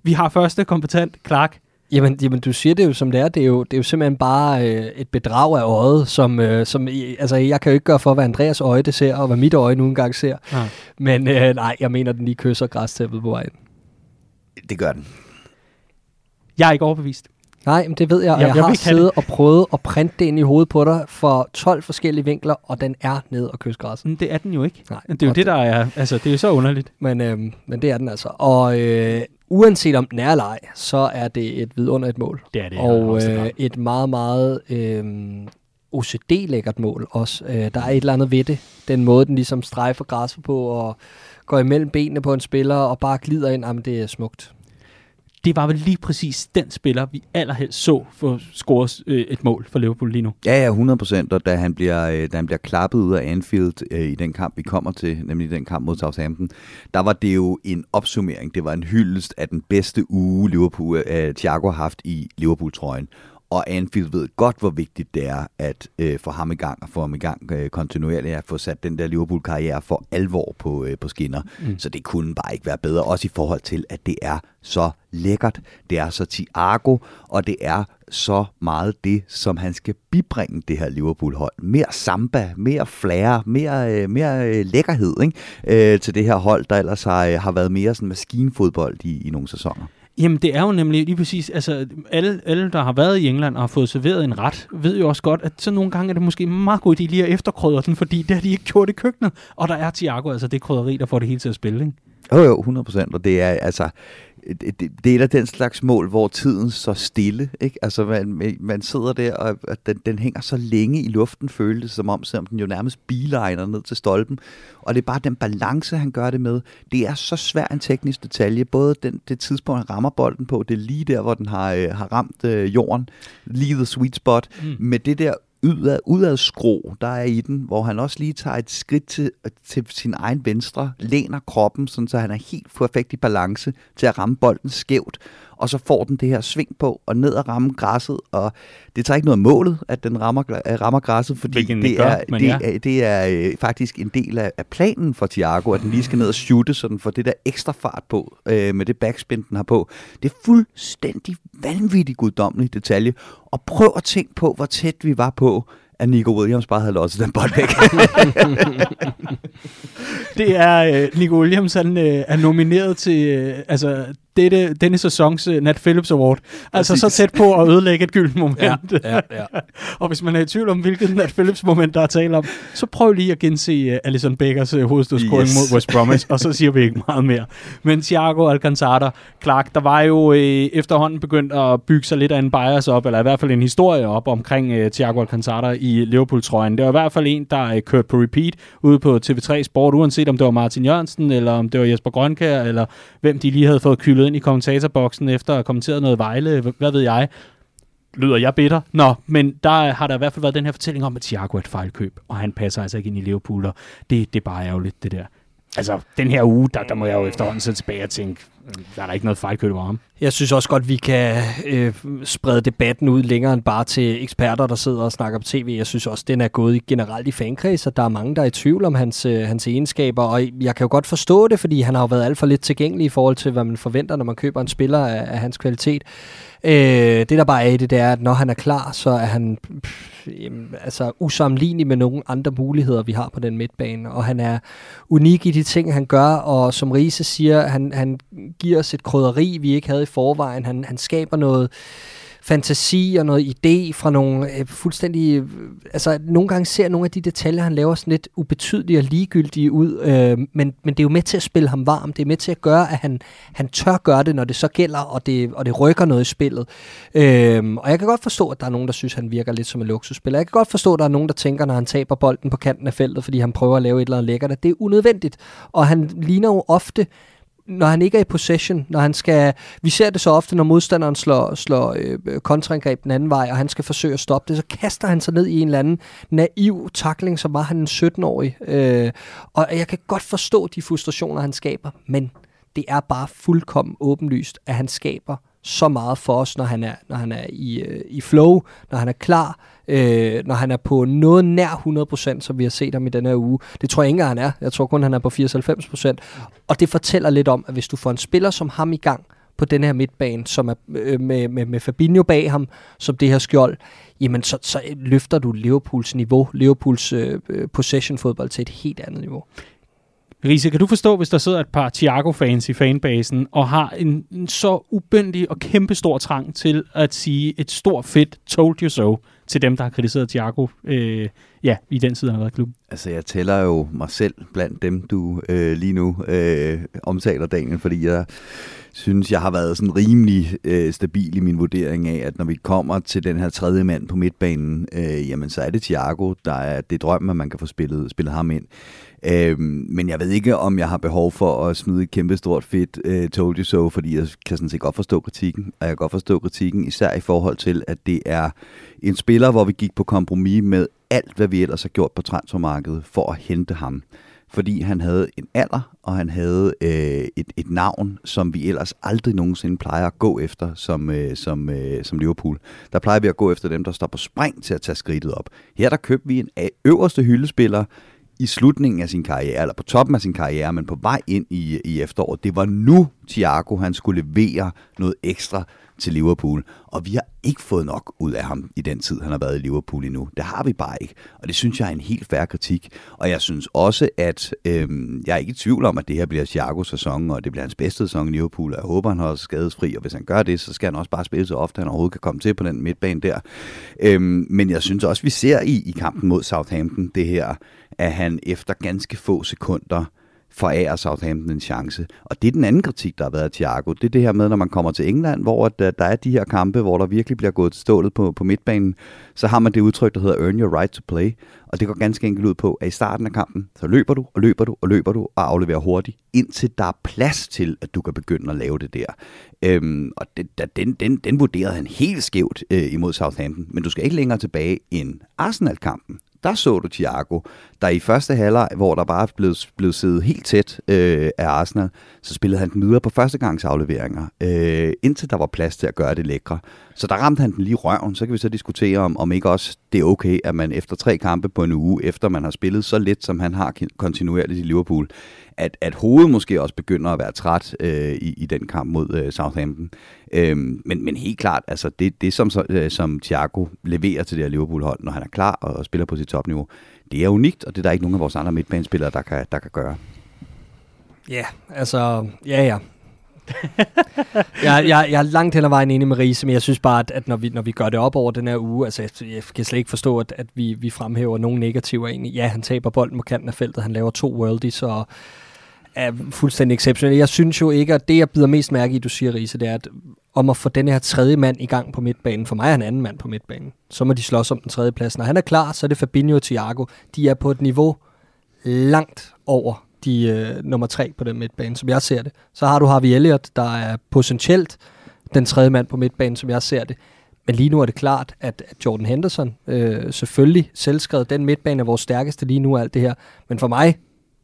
Vi har første kompetent, Clark. Jamen, jamen, du siger det jo som det er. Det er jo, det er jo simpelthen bare øh, et bedrag af øjet, som, øh, som altså, jeg kan jo ikke gøre for, hvad Andreas øje det ser, og hvad mit øje nu engang ser. Ja. Men øh, nej, jeg mener, den lige kysser græstæppet på vejen. Det gør den. Jeg er ikke overbevist. Nej, men det ved jeg, og jeg, jeg, jeg har siddet og prøvet at printe det ind i hovedet på dig for 12 forskellige vinkler, og den er ned og kysse græsset. Men det er den jo ikke. Nej. Det er jo det, der er, altså det er jo så underligt. Men, øhm, men det er den altså. Og øh, uanset om den er eller ej, så er det et vidunderligt mål. Det er det. Og øh, et meget, meget øh, OCD-lækkert mål også. Øh, der er et eller andet ved det. Den måde, den ligesom strejfer græsset på, og går imellem benene på en spiller, og bare glider ind. Jamen, det er smukt det var vel lige præcis den spiller, vi allerhelst så for score øh, et mål for Liverpool lige nu. Ja, ja, 100 procent, og da han, bliver, øh, da han bliver klappet ud af Anfield øh, i den kamp, vi kommer til, nemlig den kamp mod Southampton, der var det jo en opsummering, det var en hyldest af den bedste uge, Liverpool, øh, Thiago har haft i Liverpool-trøjen og Anfield ved godt, hvor vigtigt det er at øh, få ham i gang og få ham i gang øh, kontinuerligt at få sat den der Liverpool-karriere for alvor på, øh, på skinner. Mm. Så det kunne bare ikke være bedre, også i forhold til, at det er så lækkert, det er så Thiago, og det er så meget det, som han skal bibringe det her Liverpool-hold. Mere samba, mere flair, mere, øh, mere øh, lækkerhed ikke? Øh, til det her hold, der ellers har, øh, har været mere sådan maskinfodbold i, i nogle sæsoner. Jamen, det er jo nemlig lige præcis, altså alle, alle, der har været i England og har fået serveret en ret, ved jo også godt, at så nogle gange er det måske meget godt, at de lige at efterkrydder den, fordi det har de ikke gjort i køkkenet. Og der er Thiago, altså det krydderi, der får det hele til at spille, ikke? Jo, jo, 100 procent, og det er altså, det, det er da den slags mål, hvor tiden så stille. Ikke? Altså man, man sidder der, og, og den, den hænger så længe i luften, føltes som om, selvom den jo nærmest bilejner ned til stolpen. Og det er bare den balance, han gør det med. Det er så svær en teknisk detalje. Både den, det tidspunkt, han rammer bolden på, det er lige der, hvor den har, øh, har ramt øh, jorden. Lige the sweet spot. Mm. Med det der udad, udad skro, der er i den, hvor han også lige tager et skridt til, til sin egen venstre, læner kroppen, sådan, så han er helt perfekt i balance til at ramme bolden skævt, og så får den det her sving på, og ned og ramme græsset, og det tager ikke noget målet, at den rammer, rammer græsset, fordi Hvilken det, gør, er, det, ja. er, det er øh, faktisk en del af, af planen for Thiago, at den lige skal ned og shoote, så den får det der ekstra fart på, øh, med det backspin, den har på. Det er fuldstændig vanvittigt guddommelig detalje, og prøv at tænke på, hvor tæt vi var på, at Nico Williams bare havde losset den bold væk. det er, øh, Nico Williams, han øh, er nomineret til, øh, altså, dette, denne sæsons uh, Nat Phillips Award. Altså Præcis. så tæt på at ødelægge et gyldent moment. Ja, ja, ja. og hvis man er i tvivl om, hvilket Nat Phillips moment, der er tale om, så prøv lige at gense uh, Alison Beckers uh, hovedstødskåring yes. mod West Bromwich, og så siger vi ikke meget mere. Men Thiago Alcantara, Clark, der var jo uh, efterhånden begyndt at bygge sig lidt af en bias op, eller i hvert fald en historie op omkring uh, Thiago Alcantara i Liverpool-trøjen. Det var i hvert fald en, der uh, kørte på repeat ude på TV3 Sport, uanset om det var Martin Jørgensen, eller om det var Jesper Grønkær, eller hvem de lige havde fået kyldet ind i kommentatorboksen efter at have kommenteret noget Vejle, hvad ved jeg. Lyder jeg bitter? Nå, men der har der i hvert fald været den her fortælling om, at Thiago er et fejlkøb, og han passer altså ikke ind i Liverpool, og det, det er bare ærgerligt, det der. Altså, den her uge, der, der må jeg jo efterhånden sætte tilbage og tænke, der er da ikke noget fejlkøb over ham. Jeg synes også godt, vi kan øh, sprede debatten ud længere end bare til eksperter, der sidder og snakker på tv. Jeg synes også, den er gået generelt i fankreds, og der er mange, der er i tvivl om hans, øh, hans egenskaber. Og jeg kan jo godt forstå det, fordi han har jo været alt for lidt tilgængelig i forhold til, hvad man forventer, når man køber en spiller af, af hans kvalitet. Øh, det der bare er i det, det er, at når han er klar, så er han pff, jamen, altså usammenlignelig med nogle andre muligheder, vi har på den midtbane. Og han er unik i de ting, han gør, og som Riese siger, han, han giver os et krydderi, vi ikke havde i forvejen. Han, han skaber noget fantasi og noget idé fra nogle øh, fuldstændig... Øh, altså, nogle gange ser nogle af de detaljer, han laver sådan lidt ubetydelige og ligegyldige ud, øh, men, men det er jo med til at spille ham varm. Det er med til at gøre, at han, han tør gøre det, når det så gælder, og det, og det rykker noget i spillet. Øh, og jeg kan godt forstå, at der er nogen, der synes, han virker lidt som en luksusspiller. Jeg kan godt forstå, at der er nogen, der tænker, når han taber bolden på kanten af feltet, fordi han prøver at lave et eller andet lækkert, at det er unødvendigt. Og han ligner jo ofte når han ikke er i possession, når han skal, vi ser det så ofte, når modstanderen slår, slår øh, kontraangreb den anden vej, og han skal forsøge at stoppe det, så kaster han sig ned i en eller anden naiv takling, som var han en 17-årig. Øh, og jeg kan godt forstå de frustrationer, han skaber, men det er bare fuldkommen åbenlyst, at han skaber så meget for os, når han er, når han er i, øh, i flow, når han er klar, øh, når han er på noget nær 100%, som vi har set ham i den her uge. Det tror jeg ikke, han er. Jeg tror kun, han er på 94%. Og det fortæller lidt om, at hvis du får en spiller som ham i gang på den her midtbane, som er øh, med, med, med Fabinho bag ham, som det her skjold, jamen så, så løfter du Liverpools niveau, Liverpools øh, øh possession-fodbold til et helt andet niveau. Riese, kan du forstå, hvis der sidder et par Thiago-fans i fanbasen, og har en, en så ubændig og kæmpestor trang til at sige et stort fedt told you so til dem, der har kritiseret Thiago øh, ja, i den tid, han har været i klubben? Altså, jeg tæller jo mig selv blandt dem, du øh, lige nu øh, omtaler, Daniel, fordi jeg synes, jeg har været sådan rimelig øh, stabil i min vurdering af, at når vi kommer til den her tredje mand på midtbanen, øh, jamen så er det Thiago, der er det drøm, at man kan få spillet, spillet ham ind. Øh, men jeg ved ikke, om jeg har behov for at smide et kæmpe stort fedt øh, told you so, fordi jeg kan sådan set godt forstå kritikken, og jeg kan godt forstå kritikken, især i forhold til, at det er en spiller, hvor vi gik på kompromis med alt, hvad vi ellers har gjort på transfermarkedet for at hente ham fordi han havde en alder, og han havde øh, et, et navn, som vi ellers aldrig nogensinde plejer at gå efter som, øh, som, øh, som Liverpool. Der plejer vi at gå efter dem, der står på spring til at tage skridtet op. Her der købte vi en øverste hyldespiller, i slutningen af sin karriere, eller på toppen af sin karriere, men på vej ind i, i efteråret. Det var nu, Thiago han skulle levere noget ekstra til Liverpool. Og vi har ikke fået nok ud af ham i den tid, han har været i Liverpool endnu. Det har vi bare ikke. Og det synes jeg er en helt færre kritik. Og jeg synes også, at øhm, jeg er ikke i tvivl om, at det her bliver Thiagos sæson, og det bliver hans bedste sæson i Liverpool. Jeg håber, han holder skadesfri, og hvis han gør det, så skal han også bare spille så ofte, han overhovedet kan komme til på den midtbane der. Øhm, men jeg synes også, vi ser i, i kampen mod Southampton det her, at han efter ganske få sekunder forærer Southampton en chance. Og det er den anden kritik, der har været af Thiago. Det er det her med, når man kommer til England, hvor der, øh, der er de her kampe, hvor der virkelig bliver gået til stålet på, på midtbanen, så har man det udtryk, der hedder earn your right to play. Og det går ganske enkelt ud på, at i starten af kampen, så løber du, og løber du, og løber du, og afleverer hurtigt, indtil der er plads til, at du kan begynde at lave det der. Øhm, og det, der, den, den, den vurderede han helt skævt øh, imod Southampton. Men du skal ikke længere tilbage end Arsenal-kampen, der så du Thiago, der i første halvleg, hvor der bare blev, blev siddet helt tæt øh, af Arsenal, så spillede han den videre på førstegangsafleveringer, øh, indtil der var plads til at gøre det lækre. Så der ramte han den lige røven. Så kan vi så diskutere om, om ikke også det er okay, at man efter tre kampe på en uge, efter man har spillet så lidt, som han har kontinuerligt i Liverpool, at, at hovedet måske også begynder at være træt øh, i, i den kamp mod øh, Southampton. Øhm, men, men helt klart, altså det, det som, øh, som Thiago leverer til det her Liverpool-hold, når han er klar og, og spiller på sit topniveau, det er unikt, og det er der ikke nogen af vores andre midtbanespillere, der kan, der kan gøre. Ja, altså, ja ja. jeg, jeg, jeg er langt hen ad vejen enig med Riese, men jeg synes bare, at, at når, vi, når vi gør det op over den her uge, altså jeg, jeg kan slet ikke forstå, at, at vi, vi fremhæver nogle negativer egentlig. Ja, han taber bolden på kanten af feltet, han laver to worldies, og er fuldstændig exceptionel. Jeg synes jo ikke, at det, jeg bider mest mærke i, du siger, Riese, det er, at om at få den her tredje mand i gang på midtbanen. For mig er han anden mand på midtbanen. Så må de slås om den tredje plads. Når han er klar, så er det Fabinho og Thiago. De er på et niveau langt over de øh, nummer tre på den midtbane, som jeg ser det. Så har du Harvey Elliott, der er potentielt den tredje mand på midtbanen, som jeg ser det. Men lige nu er det klart, at, Jordan Henderson øh, selvfølgelig selvskrevet, den midtbane er vores stærkeste lige nu alt det her. Men for mig,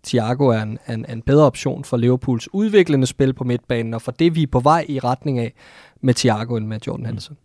Thiago er en, en, en bedre option for Liverpools udviklende spil på midtbanen, og for det vi er på vej i retning af med Thiago end med Jordan Henderson.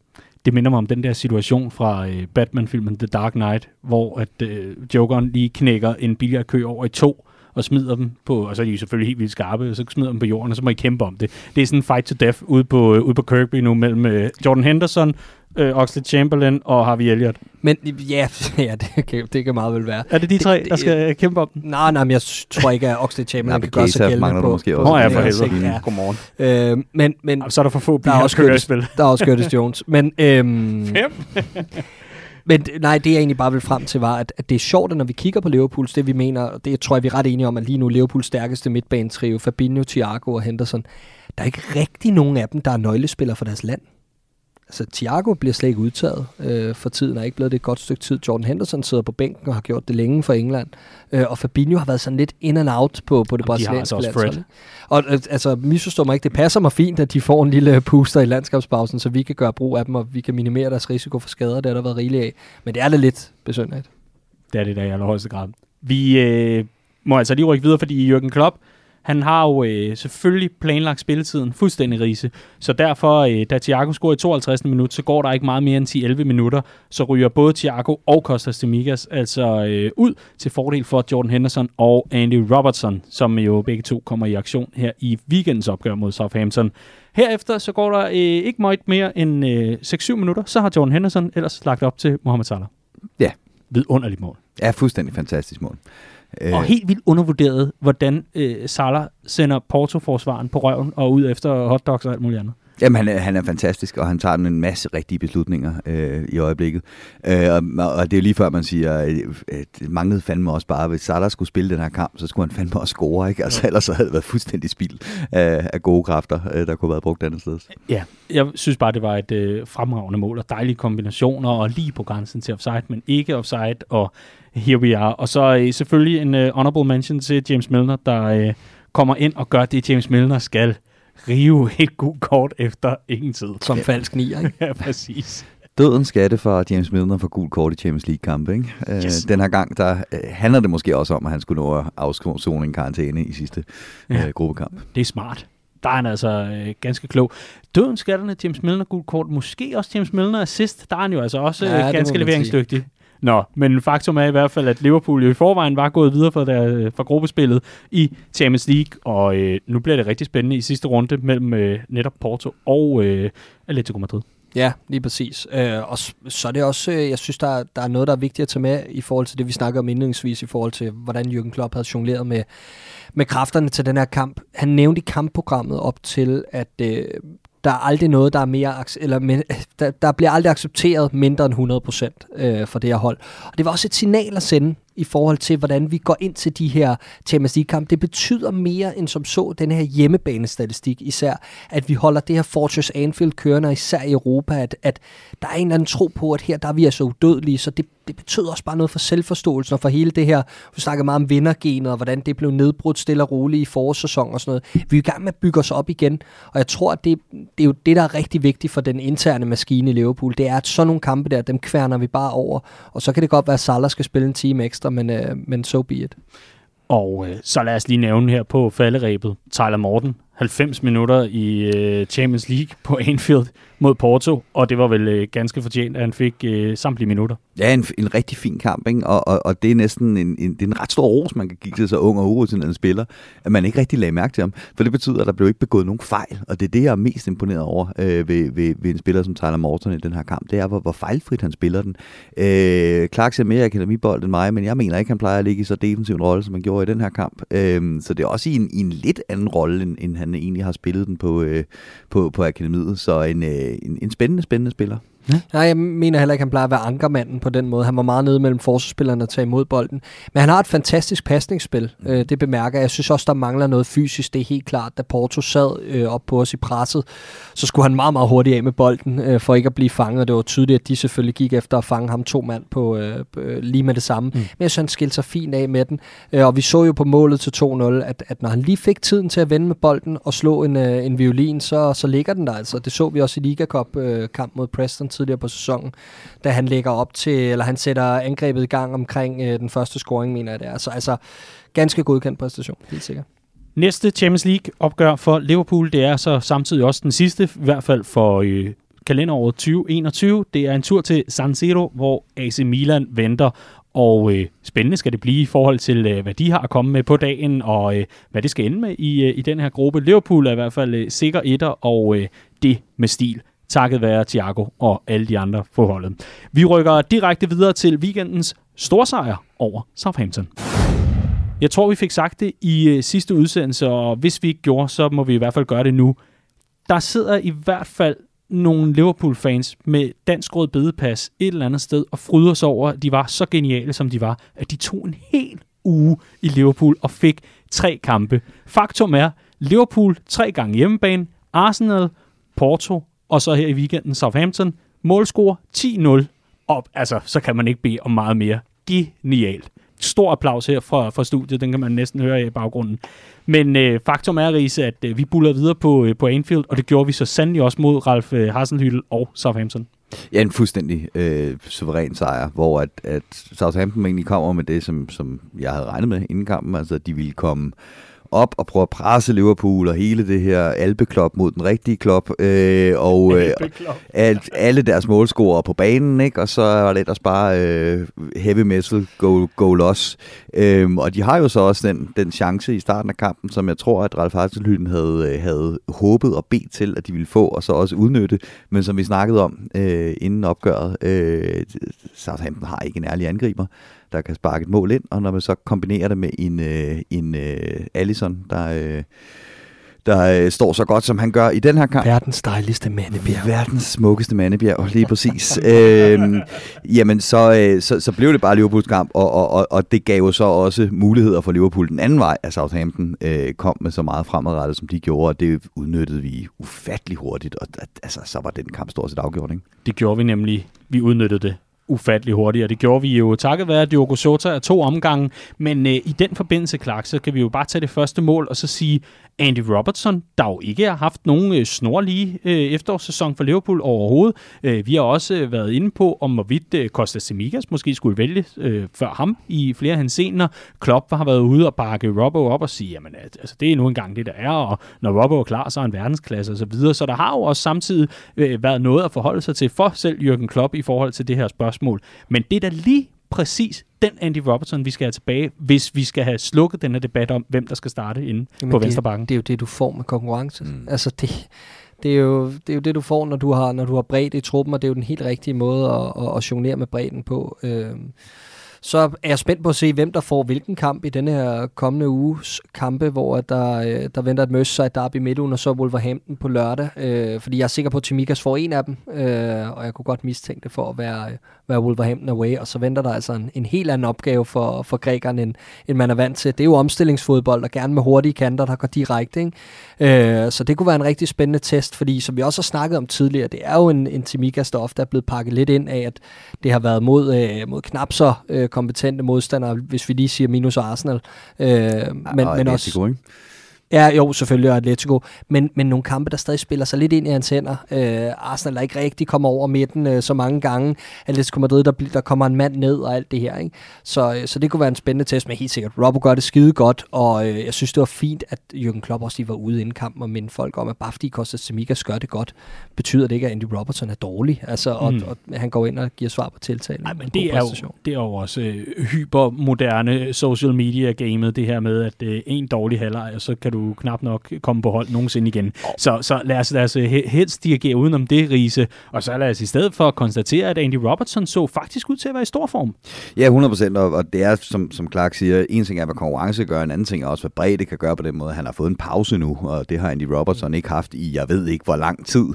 Det minder mig om den der situation fra øh, Batman-filmen The Dark Knight, hvor at øh, Jokeren lige knækker en billigere over i to, og smider dem på, og så er de selvfølgelig helt vildt skarpe, og så smider dem på jorden, og så må I kæmpe om det. Det er sådan en fight to death ude på, øh, ude på Kirkby nu mellem øh, Jordan Henderson, øh, Oxlade Chamberlain og Harvey Elliott. Men ja, ja det, kan, det kan meget vel være. Er det de tre, det, der skal det, kæmpe om den? Nej, nej, men jeg tror ikke, at Oxlade Chamberlain kan gøre sig gældende på. Måske også. Nå ja, for helvede. Ja. Godmorgen. Øh, men, men, så er der for få biler, der er også Curtis, spil. Der er også Curtis Jones. Men, øhm, Fem? Men nej, det jeg egentlig bare vil frem til var, at, at det er sjovt, at når vi kigger på Liverpools, det vi mener, og det tror jeg, vi er ret enige om, at lige nu Liverpools stærkeste midtbanetrio, Fabinho, Thiago og Henderson, der er ikke rigtig nogen af dem, der er nøglespillere for deres land altså Thiago bliver slet ikke udtaget øh, for tiden, er ikke blevet det et godt stykke tid. Jordan Henderson sidder på bænken og har gjort det længe for England. Øh, og Fabinho har været sådan lidt in and out på, på det brasilianske altså landshold. Og øh, altså, misforstår mig ikke, det passer mig fint, at de får en lille puster i landskabspausen, så vi kan gøre brug af dem, og vi kan minimere deres risiko for skader. Det har der været rigeligt af. Men det er lidt besynderligt. Det er det der i allerhøjeste grad. Vi øh, må altså lige rykke videre, fordi Jürgen Klopp han har jo øh, selvfølgelig planlagt spilletiden fuldstændig rise, så derfor, øh, da Thiago scorer i 52. minut, så går der ikke meget mere end 10-11 minutter, så ryger både Thiago og Kostas Demigas altså øh, ud til fordel for Jordan Henderson og Andy Robertson, som jo begge to kommer i aktion her i weekendens opgør mod Southampton. Herefter så går der øh, ikke meget mere end øh, 6-7 minutter, så har Jordan Henderson ellers lagt op til Mohamed Salah. Ja. Vidunderligt mål. Ja, fuldstændig fantastisk mål. Øh. Og helt vildt undervurderet, hvordan øh, Salah sender Porto-forsvaren på røven og ud efter hotdogs og alt muligt andet. Jamen, han er, han er fantastisk, og han tager en masse rigtige beslutninger øh, i øjeblikket. Øh, og, og det er jo lige før, man siger, at det manglede fandme også bare, hvis Salah skulle spille den her kamp, så skulle han fandme også score, ikke? Altså, ellers så havde det været fuldstændig spild af, af gode kræfter, øh, der kunne have været brugt andet sted. Ja, jeg synes bare, det var et øh, fremragende mål, og dejlige kombinationer, og lige på grænsen til offside, men ikke offside, og here we are. Og så øh, selvfølgelig en øh, honorable mention til James Milner, der øh, kommer ind og gør det, James Milner skal rive et godt kort efter ingen tid. Som ja. falsk nier, ikke? ja, præcis. Døden skatte for James Milner for gul kort i Champions League-kamp. Ikke? Øh, yes. Den her gang der øh, handler det måske også om, at han skulle nå at afzone en karantæne i sidste ja. øh, gruppekamp. Det er smart. Der er han altså øh, ganske klog. Døden skatterne, James Milner gul kort, måske også James Milner assist. Der er han jo altså også ja, øh, ganske leveringsdygtig. Nå, men faktum er i hvert fald, at Liverpool jo i forvejen var gået videre fra, der, øh, fra gruppespillet i Champions League, og øh, nu bliver det rigtig spændende i sidste runde mellem øh, netop Porto og øh, Atletico Madrid. Ja, lige præcis. Øh, og så er det også, øh, jeg synes, der der er noget, der er vigtigt at tage med i forhold til det, vi snakker om indledningsvis, i forhold til, hvordan Jürgen Klopp havde jongleret med, med kræfterne til den her kamp. Han nævnte i kampprogrammet op til, at øh, der er aldrig noget, der er mere, eller men, der, der bliver aldrig accepteret mindre end 100% øh, for det her hold. Og det var også et signal at sende i forhold til, hvordan vi går ind til de her Champions League-kampe. Det betyder mere end som så den her hjemmebanestatistik især, at vi holder det her Fortress Anfield kørende, især i Europa, at, at der er en eller anden tro på, at her der er vi altså udødelige, så det, det betyder også bare noget for selvforståelsen og for hele det her, vi snakker meget om vindergenet og hvordan det blev nedbrudt stille og roligt i forårssæsonen og sådan noget. Vi er i gang med at bygge os op igen, og jeg tror, at det, det er jo det, der er rigtig vigtigt for den interne maskine i Liverpool. Det er, at sådan nogle kampe der, dem kværner vi bare over, og så kan det godt være, at Salah skal spille en time ekstra, men, øh, men so be it. Og øh, så lad os lige nævne her på falderæbet, Tyler Morten, 90 minutter i øh, Champions League på Anfield mod Porto, og det var vel øh, ganske fortjent, at han fik øh, samtlige minutter. Ja, en, en rigtig fin kamp, ikke? Og, og, og det er næsten en, en, det er en ret stor ros, man kan give til så ung og urutineret spiller, at man ikke rigtig lagde mærke til ham. For det betyder, at der blev ikke begået nogen fejl, og det er det, jeg er mest imponeret over øh, ved, ved, ved en spiller som Tyler Morton i den her kamp. Det er, hvor, hvor fejlfrit han spiller den. Øh, Clark ser mere akademibold end mig, men jeg mener ikke, han plejer at ligge i så defensiv en rolle, som han gjorde i den her kamp. Øh, så det er også i en, i en lidt anden rolle, end, end han egentlig har spillet den på, øh, på, på akademiet. Så en, øh, en, en spændende, spændende spiller. Ja. Nej, jeg mener heller ikke, at han plejer at være ankermanden på den måde. Han var meget nede mellem forsvarsspillerne og tage imod bolden. Men han har et fantastisk pasningsspil. Mm. Øh, det bemærker jeg. Jeg synes også, der mangler noget fysisk. Det er helt klart, da Porto sad øh, op på os i presset, så skulle han meget, meget hurtigt af med bolden, øh, for ikke at blive fanget. Det var tydeligt, at de selvfølgelig gik efter at fange ham to mand på øh, øh, lige med det samme. Mm. Men jeg synes, han skilte sig fint af med den. Øh, og vi så jo på målet til 2-0, at, at når han lige fik tiden til at vende med bolden og slå en, øh, en violin, så, så ligger den der altså. Det så vi også i Liga Cup øh, kamp mod Preston tidligere på sæsonen, da han lægger op til, eller han sætter angrebet i gang omkring øh, den første scoring, mener jeg det er. Så altså, ganske godkendt præstation, helt sikkert. Næste Champions League opgør for Liverpool, det er så samtidig også den sidste, i hvert fald for øh, kalenderåret 2021. Det er en tur til San Siro, hvor AC Milan venter, og øh, spændende skal det blive i forhold til, øh, hvad de har kommet med på dagen, og øh, hvad det skal ende med i, øh, i den her gruppe. Liverpool er i hvert fald øh, sikker etter, og øh, det med stil takket være Thiago og alle de andre forholdet. Vi rykker direkte videre til weekendens storsejr over Southampton. Jeg tror, vi fik sagt det i øh, sidste udsendelse, og hvis vi ikke gjorde, så må vi i hvert fald gøre det nu. Der sidder i hvert fald nogle Liverpool-fans med dansk rød bedepas et eller andet sted og fryder sig over, at de var så geniale, som de var, at de tog en hel uge i Liverpool og fik tre kampe. Faktum er, Liverpool tre gange hjemmebane, Arsenal, Porto og så her i weekenden Southampton. Målscore 10-0. Og altså, så kan man ikke bede om meget mere. Genialt. Stor applaus her fra, fra studiet, den kan man næsten høre i baggrunden. Men øh, faktum er, Riese, at øh, vi buller videre på, øh, på Anfield, og det gjorde vi så sandelig også mod Ralf øh, Hasenhüttel og Southampton. Ja, en fuldstændig øh, suveræn sejr, hvor at, at Southampton egentlig kommer med det, som, som jeg havde regnet med inden kampen, altså at de ville komme op og prøve at presse Liverpool og hele det her albeklop mod den rigtige klop. Øh, og øh, alt, alle deres målscorer på banen, ikke? og så er det ellers bare øh, heavy metal, go, go loss. Øh, og de har jo så også den, den chance i starten af kampen, som jeg tror, at Ralf Hartzelhyden havde, øh, havde håbet og bedt til, at de ville få, og så også udnytte. Men som vi snakkede om øh, inden opgøret, øh, Southampton har ikke en ærlig angriber der kan sparke et mål ind, og når man så kombinerer det med en, øh, en øh, Allison, der, øh, der øh, står så godt, som han gør i den her kamp. Verdens dejligste mandebjerg. Verdens smukkeste mandebjerg, lige præcis. øhm, jamen, så, øh, så, så blev det bare Liverpools kamp, og, og, og, og det gav jo så også muligheder for Liverpool den anden vej, at Southampton øh, kom med så meget fremadrettet, som de gjorde, og det udnyttede vi ufattelig hurtigt, og altså, så var den kamp stort set afgjort, ikke? Det gjorde vi nemlig. Vi udnyttede det ufattelig hurtigt, og det gjorde vi jo takket være Diogo Jota af to omgange. Men øh, i den forbindelse, Clark, så kan vi jo bare tage det første mål og så sige, Andy Robertson, der jo ikke har haft nogen øh, snorlige øh, efterårssæson for Liverpool overhovedet. Øh, vi har også øh, været inde på, om hvorvidt øh, Costa Semigas måske skulle vælge øh, før ham i flere hans scener. Klopp har været ude og bakke Robbo op og sige, jamen altså, det er nu engang det, der er, og når Robbo er klar, så er han verdensklasse osv. Så, videre. så der har jo også samtidig øh, været noget at forholde sig til for selv Jürgen Klopp i forhold til det her spørgsmål. Men det, der lige præcis den Andy Robertson, vi skal have tilbage, hvis vi skal have slukket den her debat om, hvem der skal starte inde Jamen på Vensterbakken. Det er jo det, du får med konkurrence. Mm. Altså det, det, er jo, det er jo det, du får, når du har, når du har bredt i truppen, og det er jo den helt rigtige måde at, at, at jonglere med bredden på. Øhm, så er jeg spændt på at se, hvem der får hvilken kamp i denne her kommende uges kampe, hvor der, øh, der venter et Merseyside derby i midtugen, og så Wolverhampton på lørdag. Øh, fordi jeg er sikker på, at Timikas får en af dem, øh, og jeg kunne godt mistænke det for at være, øh, være Wolverhampton away, og så venter der altså en, en helt anden opgave for, for grækerne, end, end man er vant til. Det er jo omstillingsfodbold, og gerne med hurtige kanter, der går direkte. Ikke? Øh, så det kunne være en rigtig spændende test, fordi som vi også har snakket om tidligere, det er jo en, en Timikas, der ofte er blevet pakket lidt ind af, at det har været mod, øh, mod knap så øh, kompetente modstandere, hvis vi lige siger minus Arsenal. Øh, men, men også, ikke? Ja, jo, selvfølgelig Atletico, men, men nogle kampe, der stadig spiller sig lidt ind i hans hænder. Øh, Arsenal er ikke rigtig kommer over midten øh, så mange gange. Atletico Madrid, der, der kommer en mand ned og alt det her. Ikke? Så, øh, så det kunne være en spændende test, men helt sikkert. Robbo gør det skide godt, og øh, jeg synes, det var fint, at Jürgen Klopp også lige var ude inden kampen og minde folk om, at bare fordi Costa Semikas gør det godt, betyder det ikke, at Andy Robertson er dårlig. Altså, og, mm. og, og han går ind og giver svar på tiltalen. Nej, men det er, jo, det er jo også øh, hypermoderne social media-gamet, det her med, at øh, en dårlig halvleg, og så kan du knap nok komme på hold nogensinde igen. Så, så lad os, lad os øh, helst dirigere udenom det, Riese, og så lad os i stedet for konstatere, at Andy Robertson så faktisk ud til at være i stor form. Ja, 100%. og, og det er, som, som Clark siger, en ting er, hvad konkurrence gør, en anden ting er også, hvad bredde kan gøre på den måde. Han har fået en pause nu, og det har Andy Robertson ikke haft i, jeg ved ikke, hvor lang tid,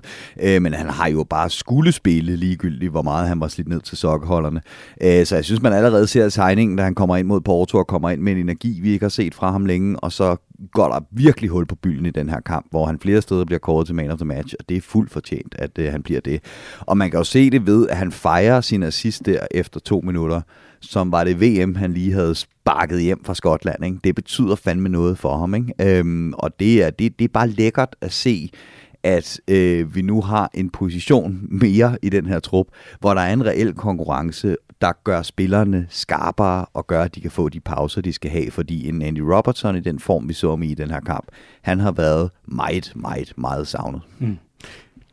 øh, men han har jo bare skulle spille ligegyldigt, hvor meget han var slidt ned til sokkeholderne. Øh, så jeg synes, man allerede ser tegningen, da han kommer ind mod Porto og kommer ind med en energi, vi ikke har set fra ham længe, og så går der virkelig hul på bylden i den her kamp, hvor han flere steder bliver kåret til man of the match, og det er fuldt fortjent, at øh, han bliver det. Og man kan jo se det ved, at han fejrer sin assist der efter to minutter, som var det VM, han lige havde sparket hjem fra Skotland. Ikke? Det betyder fandme noget for ham. Ikke? Øhm, og det er, det, det er bare lækkert at se, at øh, vi nu har en position mere i den her trup, hvor der er en reel konkurrence, der gør spillerne skarpere og gør, at de kan få de pauser, de skal have. Fordi en Andy Robertson i den form, vi så ham i den her kamp, han har været meget, meget, meget savnet. Mm.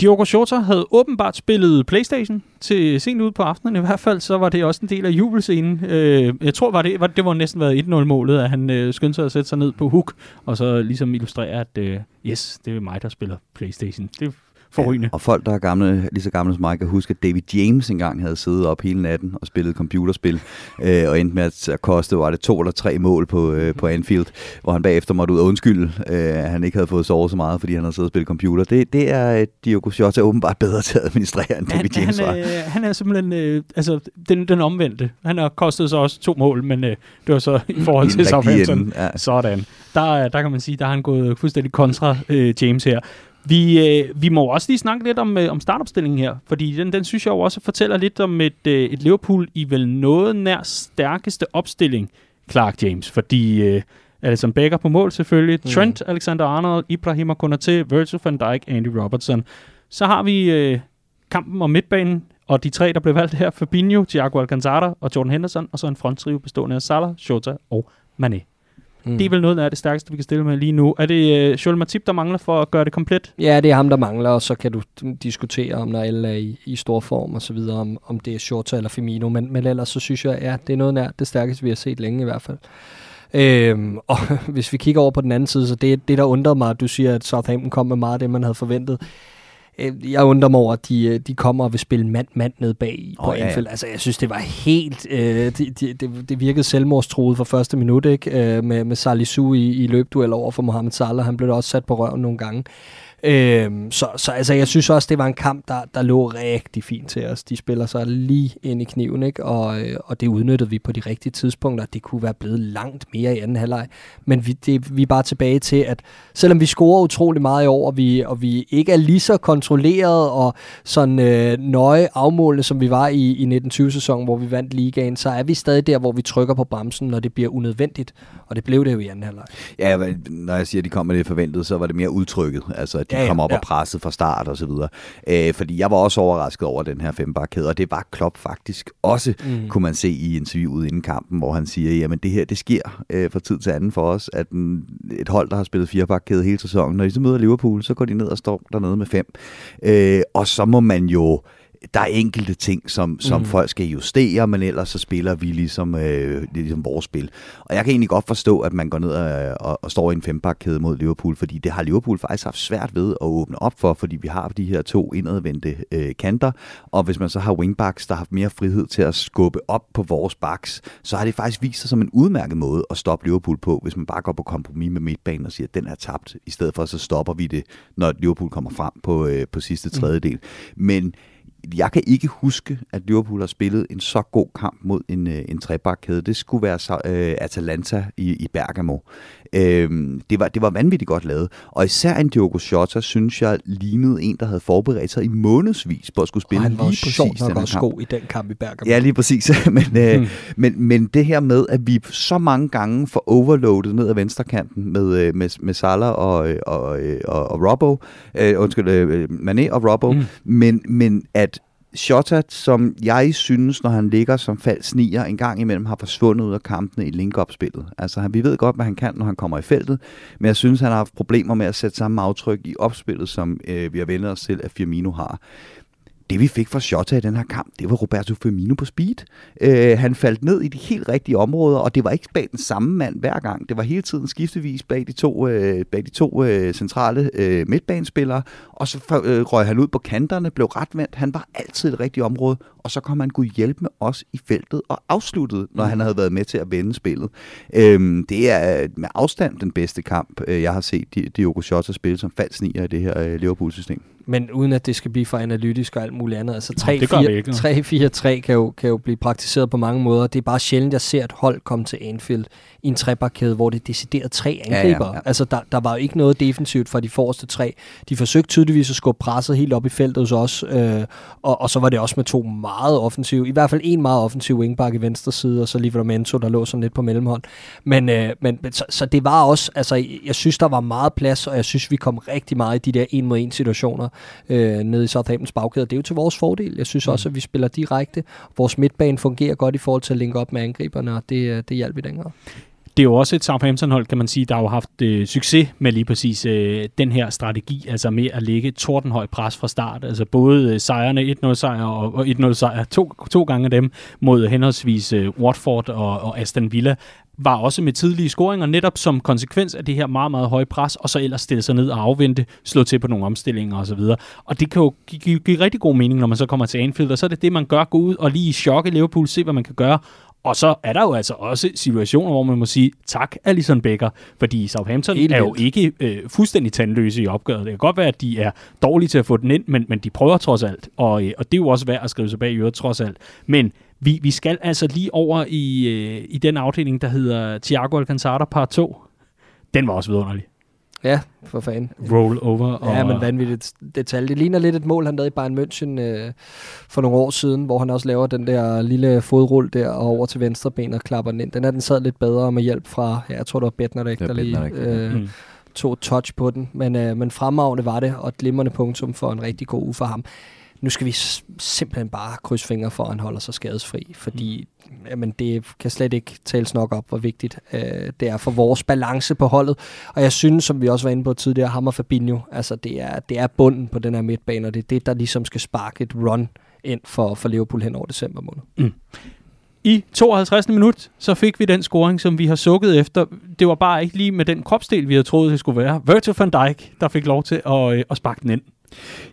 Diogo Jota havde åbenbart spillet Playstation til sent ud på aftenen. I hvert fald så var det også en del af jubelscenen. Øh, jeg tror, var det, var, det var næsten været 1-0-målet, at han øh, skyndte sig at sætte sig ned på hook, og så ligesom illustrere, at øh, yes, det er mig, der spiller Playstation. Det forrygende. Ja, og folk, der er gamle, lige så gamle som mig, kan huske, at David James engang havde siddet op hele natten og spillet computerspil, øh, og endte med at koste, var det to eller tre mål på, øh, på Anfield, hvor han bagefter måtte ud og undskylde, øh, at han ikke havde fået sovet så meget, fordi han havde siddet og spillet computer. Det, det er øh, Diogo Jota åbenbart bedre til at administrere, end David han, James han, var. Øh, han er simpelthen øh, altså, den, den omvendte. Han har kostet så også to mål, men øh, det var så i forhold til Southampton. Ja. Sådan. Der, der kan man sige, der har han gået fuldstændig kontra øh, James her. Vi, øh, vi må også lige snakke lidt om, øh, om startopstillingen her, fordi den, den synes jeg jo også fortæller lidt om et, øh, et Liverpool i vel noget nær stærkeste opstilling, Clark James, fordi øh, Alisson Becker på mål selvfølgelig, mm. Trent, Alexander-Arnold, Ibrahima Konate, Virgil van Dijk, Andy Robertson. Så har vi øh, kampen om midtbanen, og de tre, der blev valgt her, Fabinho, Thiago Alcantara og Jordan Henderson, og så en fronttrio bestående af Salah, Shota og Mané. Mm. Det er vel noget af det stærkeste, vi kan stille med lige nu. Er det uh, Joel Matip, der mangler for at gøre det komplet? Ja, det er ham, der mangler, og så kan du diskutere, om når alle er i, i stor form og så videre, om, om det er Shorter eller Firmino. Men, men ellers så synes jeg, ja, det er noget nær det stærkeste, vi har set længe i hvert fald. Øhm, og hvis vi kigger over på den anden side, så det, det der undrer mig, at du siger, at Southampton kom med meget af det, man havde forventet. Øh, jeg undrer mig over, at de, øh, de kommer og vil spille mand-mand ned bag på Åh, ja, ja. Anfield. Altså, jeg synes, det var helt... Øh, det, det, det, virkede selvmordstruet fra første minut, ikke? Øh, med, med Salisu i, i løbduel over for Mohamed Salah. Han blev da også sat på røven nogle gange. Øhm, så, så altså, jeg synes også, det var en kamp, der, der lå rigtig fint til os. De spiller sig lige ind i kniven, ikke? Og, øh, og det udnyttede vi på de rigtige tidspunkter. Det kunne være blevet langt mere i anden halvleg. Men vi, det, vi er bare tilbage til, at selvom vi scorer utrolig meget i år, og vi, og vi ikke er lige så kontrolleret og sådan øh, nøje afmålende, som vi var i, i 1920-sæsonen, hvor vi vandt ligaen, så er vi stadig der, hvor vi trykker på bremsen, når det bliver unødvendigt. Og det blev det jo i anden halvleg. Ja, når jeg siger, at de kom med det forventede, så var det mere udtrykket. Altså, at de Ja, ja, op ja. og presset fra start og så videre. Øh, fordi jeg var også overrasket over den her fembakkæde, og det var Klopp faktisk også, mm. kunne man se i interviewet inden kampen, hvor han siger, jamen det her, det sker øh, fra tid til anden for os, at en, et hold, der har spillet firebakkæde hele sæsonen, når de så møder Liverpool, så går de ned og står dernede med fem. Øh, og så må man jo der er enkelte ting, som, som mm. folk skal justere, men ellers så spiller vi ligesom, øh, ligesom vores spil. Og jeg kan egentlig godt forstå, at man går ned og, og, og står i en fempakkæde mod Liverpool, fordi det har Liverpool faktisk haft svært ved at åbne op for, fordi vi har de her to indadvendte øh, kanter, og hvis man så har wingbacks, der har haft mere frihed til at skubbe op på vores backs, så har det faktisk vist sig som en udmærket måde at stoppe Liverpool på, hvis man bare går på kompromis med midtbanen og siger, at den er tabt, i stedet for så stopper vi det, når Liverpool kommer frem på, øh, på sidste tredjedel. Men jeg kan ikke huske, at Liverpool har spillet en så god kamp mod en, øh, en trebakkæde. Det skulle være så, øh, Atalanta i, i Bergamo. Øhm, det, var, det var vanvittigt godt lavet. Og især en Diogo Jota, synes jeg, lignede en, der havde forberedt sig i månedsvis på at skulle Og spille han var lige jo sjovt præcis nok den også kamp. god i den kamp i Bergamo. Ja, lige præcis. men, øh, Hmm. men, men det her med, at vi så mange gange får overloadet ned ad venstrekanten med, øh, med, med Salah og, øh, og, øh, og, og Robbo, øh, undskyld, øh, Mané og Robbo, mm. men, men at Shota, som jeg synes, når han ligger som falsk nier, en gang imellem har forsvundet ud af kampene i link-up-spillet. Altså, vi ved godt, hvad han kan, når han kommer i feltet, men jeg synes, han har haft problemer med at sætte samme aftryk i opspillet, som øh, vi har vendt os til, at Firmino har det vi fik fra Shota i den her kamp, det var Roberto Firmino på speed. Øh, han faldt ned i de helt rigtige områder, og det var ikke bag den samme mand hver gang. Det var hele tiden skiftevis bag de to, øh, bag de to øh, centrale øh, midtbanespillere, og så øh, røg han ud på kanterne, blev retvendt. Han var altid i det rigtige område, og så kom han kunne hjælpe med os i feltet og afsluttede, når han havde været med til at vende spillet. Øhm, det er med afstand den bedste kamp, øh, jeg har set Di- Diogo Jota spille som falsk nier i det her øh, Liverpool-system. Men uden at det skal blive for analytisk og alt muligt andet. Altså Nå, det gør vi ikke, 3-4-3 kan jo, kan jo blive praktiseret på mange måder. Det er bare sjældent, jeg ser et hold komme til Anfield i en trebakkæde, hvor det er decideret tre ja, angriber. ja. Altså der, der var jo ikke noget defensivt fra de forreste tre. De forsøgte tydeligvis at skubbe presset helt op i feltet hos os. Øh, og, og så var det også med to meget offensive, i hvert fald en meget offensiv wingback i venstre side, og så Livramento, der lå sådan lidt på mellemhånd. Men, øh, men men så, så det var også, altså jeg synes, der var meget plads, og jeg synes, vi kom rigtig meget i de der en mod en situationer øh, nede i Southamptons bagkæde. Det er jo til vores fordel. Jeg synes også, at vi spiller direkte. Vores midtbane fungerer godt i forhold til at linke op med angriberne, og det, øh, det hjalp i den. Det er jo også et Southampton-hold, kan man sige, der har jo haft øh, succes med lige præcis øh, den her strategi, altså med at lægge tordenhøj pres fra start. Altså både øh, sejrene, 1-0 sejr og, og 1-0 sejr, to, to gange dem mod henholdsvis øh, Watford og, og Aston Villa, var også med tidlige scoringer, netop som konsekvens af det her meget, meget høje pres, og så ellers stille sig ned og afvente, slå til på nogle omstillinger osv. Og det kan jo give, give, give rigtig god mening, når man så kommer til Anfield, og så er det det, man gør, gå ud og lige chokke Liverpool, se hvad man kan gøre, og så er der jo altså også situationer, hvor man må sige, tak Alison Becker, fordi Southampton Helt er jo ikke øh, fuldstændig tandløse i opgøret. Det kan godt være, at de er dårlige til at få den ind, men, men de prøver trods alt, og, øh, og det er jo også værd at skrive sig bag i øvrigt trods alt. Men vi, vi skal altså lige over i, øh, i den afdeling, der hedder Thiago Alcantara par 2. Den var også vidunderlig. Ja, for fanden. Roll over. Og, Ja, men vanvittigt detalje. Det ligner lidt et mål, han lavede i Bayern München øh, for nogle år siden, hvor han også laver den der lille fodrull der og over til venstre ben og klapper den ind. Den er den sad lidt bedre med hjælp fra, ja, jeg tror det var Det der var lige øh, Mm. tog touch på den. Men, øh, men fremragende var det, og et glimrende punktum for en rigtig god uge for ham. Nu skal vi simpelthen bare krydse fingre for, at han holder sig skadesfri, fordi jamen, det kan slet ikke tales nok op, hvor vigtigt øh, det er for vores balance på holdet. Og jeg synes, som vi også var inde på tidligere, ham og Fabinho, altså det er, det er bunden på den her midtbane, og det er det, der ligesom skal sparke et run ind for, for Liverpool hen over december måned. I 52. minut, så fik vi den scoring, som vi har sukket efter. Det var bare ikke lige med den kropsdel, vi havde troet, det skulle være. Virgil van Dijk, der fik lov til at, øh, at sparke den ind.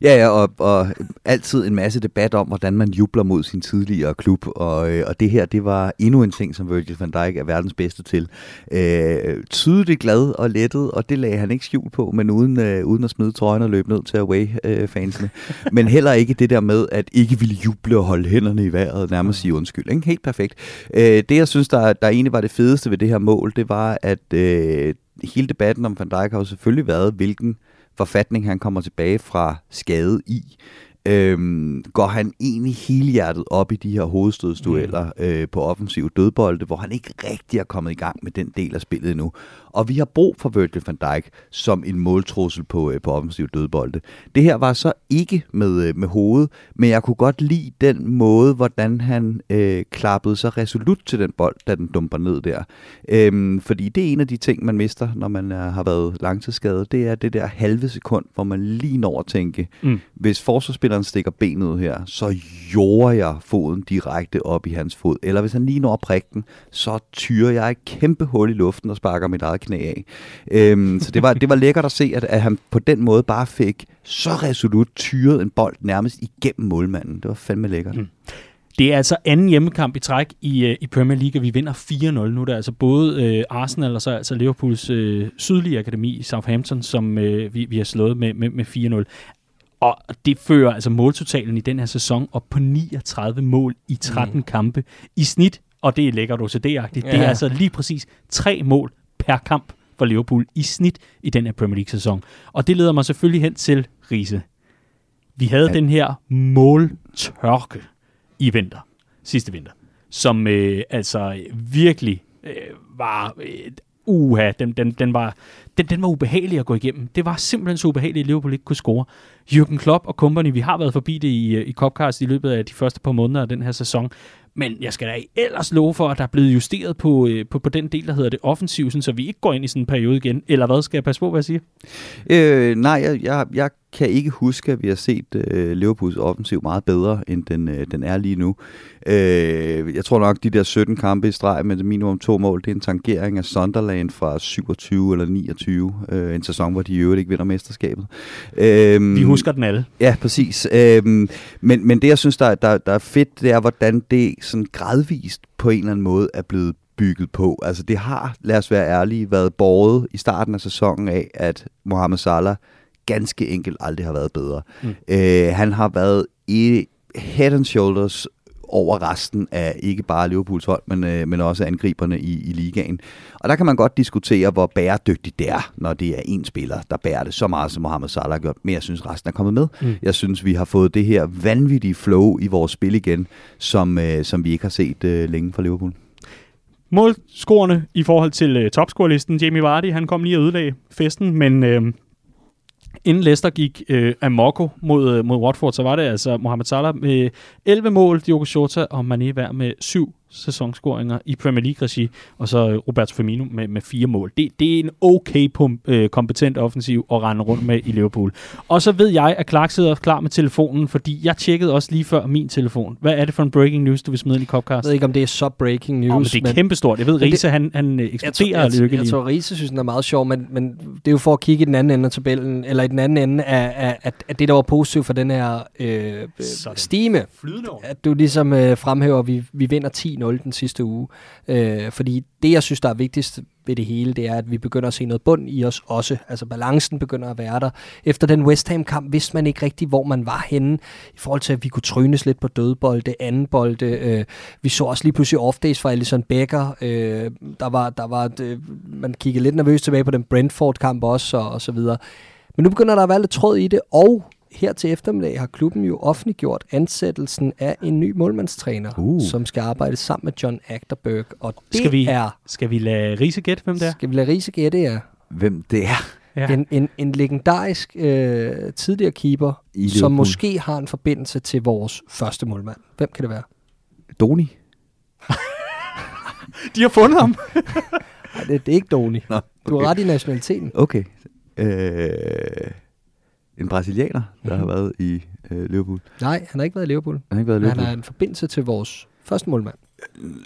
Ja, ja og, og altid en masse debat om, hvordan man jubler mod sin tidligere klub, og, øh, og det her, det var endnu en ting, som Virgil van Dijk er verdens bedste til. Øh, tydeligt glad og lettet, og det lagde han ikke skjul på, men uden, øh, uden at smide trøjen og løbe ned til away-fansene. Øh, men heller ikke det der med, at ikke ville juble og holde hænderne i vejret, nærmest sige undskyld. Ikke? Helt perfekt. Øh, det, jeg synes, der, der egentlig var det fedeste ved det her mål, det var, at øh, hele debatten om Van Dijk har jo selvfølgelig været, hvilken forfatning han kommer tilbage fra skade i. Øhm, går han egentlig helhjertet op i de her hovedstødsdueller mm. øh, på offensiv dødbolde, hvor han ikke rigtig er kommet i gang med den del af spillet endnu. Og vi har brug for Virgil van Dijk som en måltrussel på, øh, på offensiv dødbolde. Det her var så ikke med, øh, med hovedet, men jeg kunne godt lide den måde, hvordan han øh, klappede så resolut til den bold, da den dumper ned der. Øhm, fordi det er en af de ting, man mister, når man er, har været langtidsskadet. Det er det der halve sekund, hvor man lige når at tænke, mm. hvis forsvarsspilleren stikker benet her, så jorder jeg foden direkte op i hans fod. Eller hvis han lige når at prikke den, så tyrer jeg et kæmpe hul i luften og sparker mit eget knæ af. Øhm, så det var, det var lækkert at se, at, at han på den måde bare fik så resolut tyret en bold nærmest igennem målmanden. Det var fandme lækkert. Mm. Det er altså anden hjemmekamp i træk i, øh, i Premier League, og vi vinder 4-0 nu. Der er altså både øh, Arsenal og så altså Liverpools øh, sydlige akademi i Southampton, som øh, vi, vi har slået med, med, med 4-0. Og det fører altså måltotalen i den her sæson op på 39 mål i 13 mm. kampe i snit. Og det er lækkert OCD-agtigt. Ja. Det er altså lige præcis tre mål per kamp for Liverpool i snit i den her Premier League-sæson. Og det leder mig selvfølgelig hen til Riese. Vi havde ja. den her måltørke i vinter, sidste vinter, som øh, altså virkelig øh, var... Øh, uha, den, den, den, var, den, den var ubehagelig at gå igennem. Det var simpelthen så ubehageligt, at Liverpool ikke kunne score. Jürgen Klopp og company, vi har været forbi det i, i Copcast i løbet af de første par måneder af den her sæson, men jeg skal da ellers love for, at der er blevet justeret på, øh, på, på den del, der hedder det offensiv, så vi ikke går ind i sådan en periode igen. Eller hvad skal jeg passe på, hvad jeg siger? Øh, nej, jeg, jeg, jeg kan ikke huske, at vi har set øh, Liverpools offensiv meget bedre, end den, øh, den er lige nu. Øh, jeg tror nok, de der 17 kampe i streg med minimum to mål, det er en tangering af Sunderland fra 27 eller 29. Øh, en sæson, hvor de i øvrigt ikke vinder mesterskabet. Øh, vi husker den alle. Ja, præcis. Øh, men, men det, jeg synes, der, der, der er fedt, det er, hvordan det sådan gradvist på en eller anden måde er blevet bygget på. Altså det har, lad os være ærlige, været båret i starten af sæsonen af, at Mohamed Salah ganske enkelt aldrig har været bedre. Mm. Øh, han har været i head and shoulders over resten af ikke bare Liverpools hold, men, øh, men også angriberne i, i ligaen. Og der kan man godt diskutere, hvor bæredygtigt det er, når det er en spiller, der bærer det så meget, som Mohamed Salah har gjort. Men jeg synes, resten er kommet med. Mm. Jeg synes, vi har fået det her vanvittige flow i vores spil igen, som, øh, som vi ikke har set øh, længe fra Liverpool. Målscorerne i forhold til øh, topscorelisten, Jamie Vardy, han kom lige og ødelagde festen, men øh, inden Leicester gik øh, amok mod, øh, mod Watford, så var det altså Mohamed Salah med 11 mål, Diogo Jota og Mané hver med 7 sæsonscoringer i Premier League-regi, og så Roberto Firmino med, med fire mål. Det, det er en okay pump, øh, kompetent offensiv at rende rundt med i Liverpool. Og så ved jeg, at Clark sidder klar med telefonen, fordi jeg tjekkede også lige før min telefon. Hvad er det for en breaking news, du vil smide ind i Copcast? Jeg ved ikke, om det er så breaking news. Oh, men det er men, kæmpestort. Jeg ved, Riese, han, han eksploderer jeg, jeg, jeg, jeg tror, Riese synes, den er meget sjov, men, men det er jo for at kigge i den anden ende af tabellen, eller i den anden ende af, af, af, af det, der var positivt for den her øh, stime. At du ligesom øh, fremhæver, at vi, vi vinder 10 0 den sidste uge. Øh, fordi det, jeg synes, der er vigtigst ved det hele, det er, at vi begynder at se noget bund i os også. Altså balancen begynder at være der. Efter den West Ham-kamp vidste man ikke rigtigt, hvor man var henne, i forhold til, at vi kunne trynes lidt på dødbolde, anden bolde. Øh, vi så også lige pludselig off-days fra Alisson Becker. Øh, der var, der var, øh, man kiggede lidt nervøst tilbage på den Brentford-kamp også, og, og så videre. Men nu begynder der at være lidt tråd i det, og her til eftermiddag har klubben jo offentliggjort ansættelsen af en ny målmandstræner, uh. som skal arbejde sammen med John Agterberg. Og det skal vi, er... Skal vi lade Riese gætte, hvem det er? Skal vi lade Riese gætte, ja. Hvem det er? Ja. En, en, en legendarisk øh, tidligere keeper, I som måske har en forbindelse til vores første målmand. Hvem kan det være? Doni. De har fundet ham. Nej, det, det er ikke Doni. Nå, okay. Du har ret i nationaliteten. Okay. Øh en brasilianer, der mm-hmm. har været i øh, Liverpool? Nej, han har ikke været i Liverpool. Han har ikke været i Liverpool. Han har en forbindelse til vores første målmand.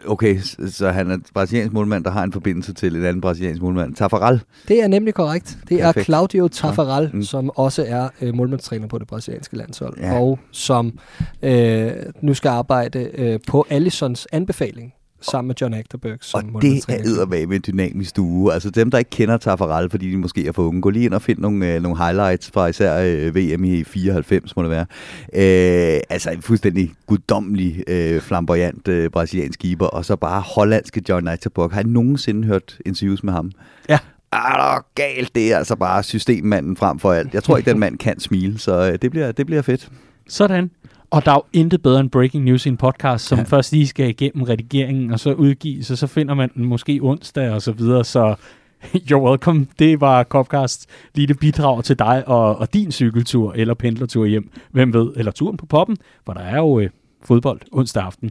Okay, så han er brasiliansk målmand, der har en forbindelse til en anden brasiliansk målmand. Tafaral. Det er nemlig korrekt. Det Perfekt. er Claudio Tafaral, Ja. Mm. som også er øh, målmandstræner på det brasilianske landshold, Ja. og som øh, nu skal arbejde øh, på Allisons anbefaling sammen med John Agterberg som Og det er eddermame en dynamisk duo. Altså dem, der ikke kender Tafaral, fordi de måske er for unge, gå lige ind og find nogle, øh, nogle highlights fra især øh, VM i 94, må det være. Øh, altså en fuldstændig guddommelig, øh, flamboyant øh, brasiliansk keeper, og så bare hollandske John Eiterbach. Har I nogensinde hørt interviews med ham? Ja. Der er galt. Det er altså bare systemmanden frem for alt. Jeg tror ikke, den mand kan smile, så øh, det, bliver, det bliver fedt. Sådan. Og der er jo intet bedre end breaking news i en podcast, som Ja. først lige skal igennem redigeringen, og så udgives, og så finder man den måske onsdag og så videre. Så you're welcome. Det var Copcast. Lille bidrag til dig og, og din cykeltur eller pendlertur hjem. Hvem ved? Eller turen på poppen, for der er jo øh, fodbold onsdag aften.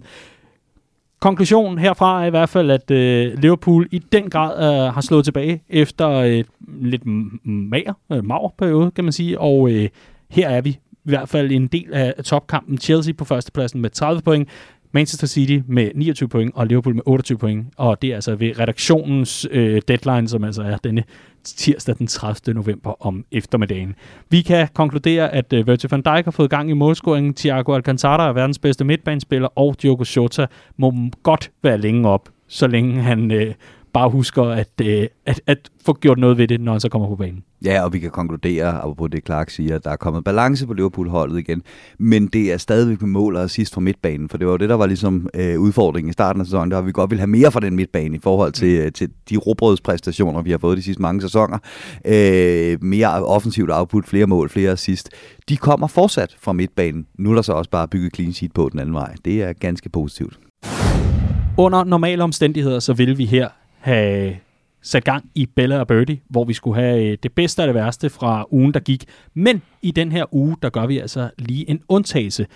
Konklusionen herfra er i hvert fald, at øh, Liverpool i den grad øh, har slået tilbage efter øh, lidt mager, øh, mager periode, kan man sige. Og øh, her er vi i hvert fald en del af topkampen. Chelsea på førstepladsen med 30 point, Manchester City med 29 point og Liverpool med 28 point. Og det er altså ved redaktionens øh, deadline, som altså er denne tirsdag den 30. november om eftermiddagen. Vi kan konkludere, at øh, Virgil van Dijk har fået gang i målscoringen. Thiago Alcantara er verdens bedste midtbanespiller, og Diogo Jota må godt være længe op, så længe han øh, bare husker at, øh, at, at få gjort noget ved det, når han så kommer på banen. Ja, og vi kan konkludere, apropos det Clark siger, at der er kommet balance på Liverpool-holdet igen, men det er stadigvæk med mål og assist fra midtbanen, for det var jo det, der var ligesom øh, udfordringen i starten af sæsonen, der har vi godt vil have mere fra den midtbane i forhold til, mm. til de råbrødspræstationer, vi har fået de sidste mange sæsoner. Øh, mere offensivt output, flere mål, flere assist. De kommer fortsat fra midtbanen. Nu er der så også bare bygget clean sheet på den anden vej. Det er ganske positivt. Under normale omstændigheder, så ville vi her have sat gang i Bella og Birdie, hvor vi skulle have øh, det bedste og det værste fra ugen, der gik. Men i den her uge, der gør vi altså lige en undtagelse.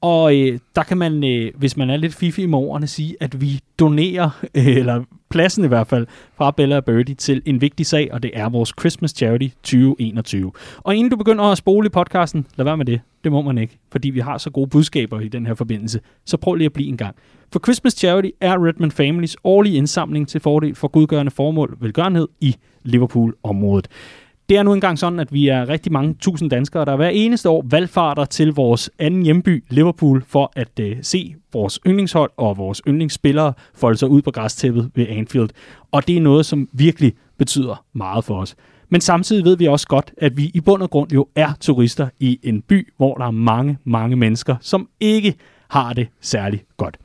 Og øh, der kan man, øh, hvis man er lidt fifi med ordene, sige, at vi donerer, øh, eller pladsen i hvert fald, fra Bella og Birdie til en vigtig sag, og det er vores Christmas Charity 2021. Og inden du begynder at spole i podcasten, lad være med det. Det må man ikke, fordi vi har så gode budskaber i den her forbindelse. Så prøv lige at blive en gang. For Christmas Charity er Redmond Families årlige indsamling til fordel for godgørende formål velgørenhed i Liverpool-området. Det er nu engang sådan, at vi er rigtig mange tusind danskere, der hver eneste år valgfarter til vores anden hjemby, Liverpool, for at øh, se vores yndlingshold og vores yndlingsspillere folde sig ud på græstæppet ved Anfield. Og det er noget, som virkelig betyder meget for os. Men samtidig ved vi også godt, at vi i bund og grund jo er turister i en by, hvor der er mange, mange mennesker, som ikke har det særlig godt.